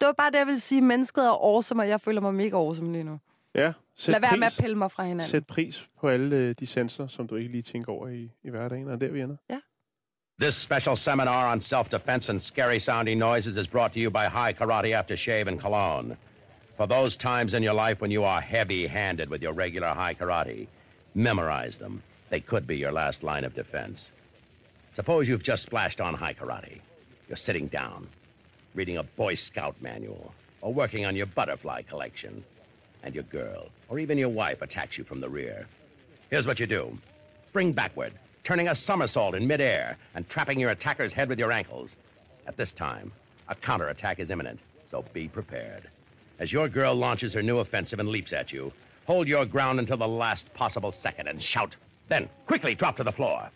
[SPEAKER 4] Det var bare det, jeg ville sige. Mennesket er awesome, og jeg føler mig mega awesome lige nu.
[SPEAKER 5] Ja, sæt
[SPEAKER 4] Lad være med at
[SPEAKER 5] pris,
[SPEAKER 4] pille mig fra hinanden.
[SPEAKER 5] sæt pris på alle øh, de sensorer, som du ikke lige tænker over i, i hverdagen. Er Og der vi ender.
[SPEAKER 8] This special seminar on self-defense and scary sounding noises is brought to you by High Karate Aftershave and Cologne. For those times in your life when you are heavy-handed with your regular high karate, memorize them. They could be your last line of defense. Suppose you've just splashed on high karate. You're sitting down, reading a Boy Scout manual, or working on your butterfly collection, and your girl, or even your wife, attacks you from the rear. Here's what you do spring backward, turning a somersault in midair, and trapping your attacker's head with your ankles. At this time, a counterattack is imminent, so be prepared. As your girl launches her new offensive and leaps at you, hold your ground until the last possible second and shout. Then, quickly drop to the floor.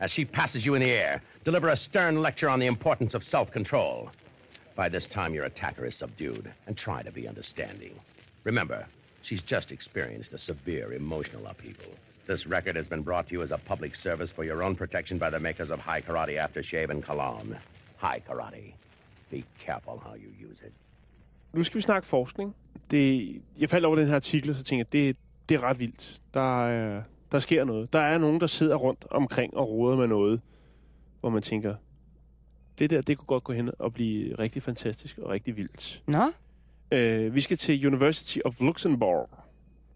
[SPEAKER 8] As she passes you in the air, deliver a stern lecture on the importance of self control. By this time, your attacker is subdued, and try to be understanding. Remember, she's just experienced a severe emotional upheaval. This record has been brought to you as a public service for your own protection by the makers of High Karate Aftershave and Cologne. High Karate. Be careful how you use it.
[SPEAKER 5] Nu skal vi snakke forskning. Det, jeg faldt over den her artikel, og så tænkte jeg, det, det er ret vildt. Der, er, der sker noget. Der er nogen, der sidder rundt omkring og roder med noget, hvor man tænker, det der, det kunne godt gå hen og blive rigtig fantastisk og rigtig vildt.
[SPEAKER 4] Nå,
[SPEAKER 5] Øh, vi skal til University of Luxembourg.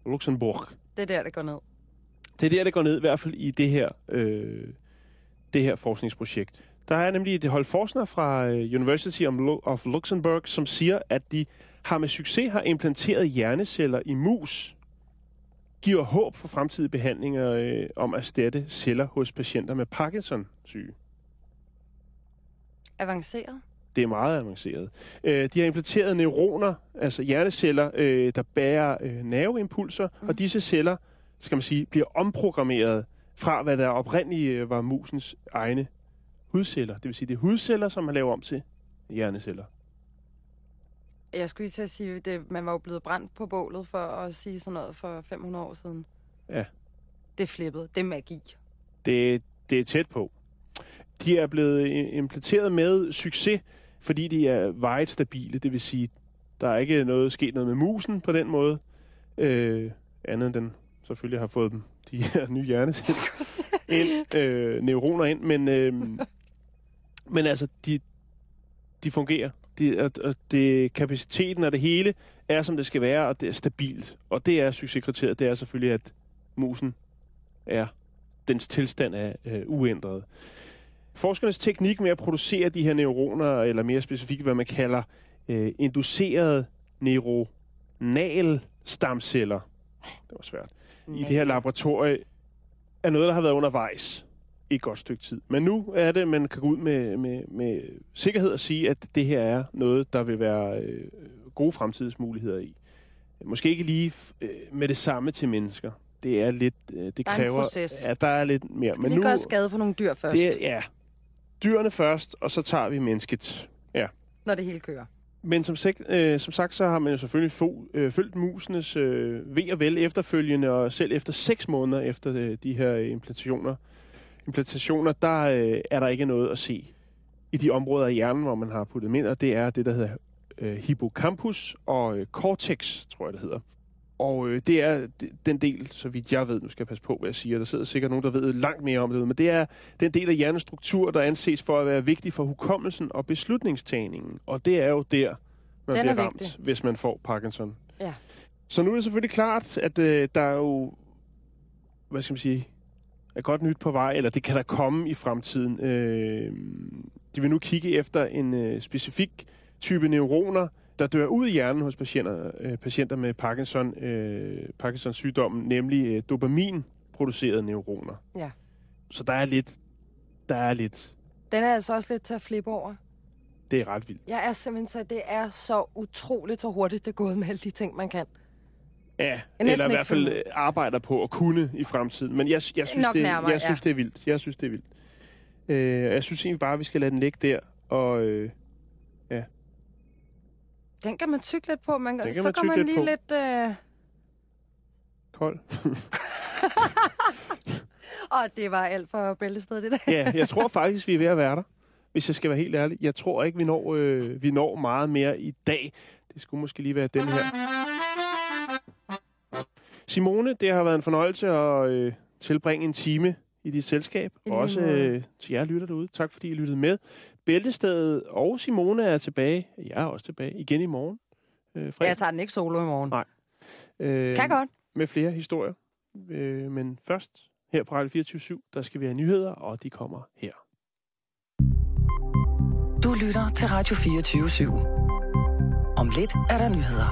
[SPEAKER 5] Luxembourg.
[SPEAKER 4] det er der, det går ned.
[SPEAKER 5] Det er der, det går ned, i hvert fald i det her, øh, det her forskningsprojekt. Der er nemlig et hold forskere fra øh, University of Lu- of Luxembourg, som siger, at de har med succes har implanteret hjerneceller i mus, giver håb for fremtidige behandlinger øh, om at erstatte celler hos patienter med Parkinson-syge.
[SPEAKER 4] Avanceret.
[SPEAKER 5] Det er meget avanceret. Øh, de har implanteret neuroner, altså hjerneceller, øh, der bærer øh, nerveimpulser, mm. og disse celler, skal man sige, bliver omprogrammeret fra, hvad der oprindeligt øh, var musens egne hudceller. Det vil sige, det er hudceller, som man laver om til hjerneceller.
[SPEAKER 4] Jeg skulle lige til at sige, det, man var jo blevet brændt på bålet for at sige sådan noget for 500 år siden.
[SPEAKER 5] Ja.
[SPEAKER 4] Det er flippet. Det er magi.
[SPEAKER 5] Det, det er tæt på. De er blevet implanteret med succes, fordi de er vejet stabile. Det vil sige, der er ikke noget sket noget med musen på den måde. Øh, andet end den selvfølgelig har fået dem, de her nye hjerneceller ind, øh, neuroner ind. Men, øh, men altså, de, de fungerer. De, og, og det, kapaciteten og det hele er, som det skal være, og det er stabilt. Og det er succeskriteriet. Det er selvfølgelig, at musen er dens tilstand er øh, uændret. Forskernes teknik med at producere de her neuroner, eller mere specifikt, hvad man kalder øh, inducerede neuronal stamceller, det var svært, i det her laboratorie, er noget, der har været undervejs i et godt stykke tid. Men nu er det, man kan gå ud med, med, med sikkerhed og sige, at det her er noget, der vil være øh, gode fremtidsmuligheder i. Måske ikke lige øh, med det samme til mennesker. Det er lidt, øh, det
[SPEAKER 4] Der er en
[SPEAKER 5] kræver,
[SPEAKER 4] proces.
[SPEAKER 5] ja, der er lidt mere.
[SPEAKER 4] Men lige gøre skade på nogle dyr først,
[SPEAKER 5] det ja, dyrene først, og så tager vi mennesket. Ja.
[SPEAKER 4] når det hele kører.
[SPEAKER 5] Men som sagt, øh, som sagt, så har man jo selvfølgelig få, øh, følgt musenes øh, ved og vel efterfølgende, og selv efter seks måneder efter øh, de her implantationer, implantationer der øh, er der ikke noget at se i de områder af hjernen, hvor man har puttet dem ind, og det er det, der hedder øh, hippocampus og øh, cortex, tror jeg, det hedder. Og øh, det er den del, så vidt jeg ved, nu skal jeg passe på, hvad jeg siger, der sidder sikkert nogen, der ved langt mere om det, men det er den del af hjernens struktur, der anses for at være vigtig for hukommelsen og beslutningstagningen. Og det er jo der, man
[SPEAKER 4] Den er
[SPEAKER 5] bliver ramt,
[SPEAKER 4] vigtig.
[SPEAKER 5] hvis man får Parkinson.
[SPEAKER 4] Ja.
[SPEAKER 5] Så nu er det selvfølgelig klart, at øh, der er jo, hvad skal man sige, er godt nyt på vej, eller det kan der komme i fremtiden. Øh, de vil nu kigge efter en øh, specifik type neuroner, der dør ud i hjernen hos patienter, øh, patienter med Parkinson, øh, Parkinsons sygdommen, nemlig øh, dopamin-producerede neuroner.
[SPEAKER 4] Ja.
[SPEAKER 5] Så der er lidt, der er lidt,
[SPEAKER 4] Den er altså også lidt til at flippe over.
[SPEAKER 5] det er ret vildt.
[SPEAKER 4] Jeg er simpelthen så, det er så utroligt så hurtigt, det er gået med alle de ting, man kan.
[SPEAKER 5] Ja, eller i hvert fald
[SPEAKER 4] følge
[SPEAKER 5] øh, arbejder på at kunne i fremtiden. Men jeg, jeg synes,
[SPEAKER 4] Nok
[SPEAKER 5] det,
[SPEAKER 4] nærmere,
[SPEAKER 5] jeg synes
[SPEAKER 4] ja.
[SPEAKER 5] det er vildt. Jeg synes, det er vildt. Øh, jeg synes egentlig bare, at vi skal lade den ligge der. Og øh,
[SPEAKER 4] Den kan man tykke lidt på. Man,
[SPEAKER 5] Den kan
[SPEAKER 4] så
[SPEAKER 5] man
[SPEAKER 4] går man
[SPEAKER 5] lidt
[SPEAKER 4] lige
[SPEAKER 5] på.
[SPEAKER 4] lidt, øh,
[SPEAKER 5] kold.
[SPEAKER 4] Og det var alt for bæltestedet, det der.
[SPEAKER 5] ja, jeg tror faktisk, vi er ved at være der. Hvis jeg skal være helt ærlig. Jeg tror ikke, vi når, øh, vi når meget mere i dag. Det skulle måske lige være den her. Simone, det har været en fornøjelse at øh, tilbringe en time i dit selskab.
[SPEAKER 4] Lige
[SPEAKER 5] Også øh, til jer lytter derude. Tak fordi I lyttede med. Bæltestedet og Simone er tilbage. Jeg er også tilbage igen i morgen. Øh, fredag.
[SPEAKER 4] Jeg tager den ikke solo i morgen.
[SPEAKER 5] Nej. Øh,
[SPEAKER 4] Kan godt.
[SPEAKER 5] Med flere historier. Øh, men først her på Radio 24 der skal vi have nyheder, og de kommer her.
[SPEAKER 3] Du lytter til Radio 24 /7. Om lidt er der nyheder.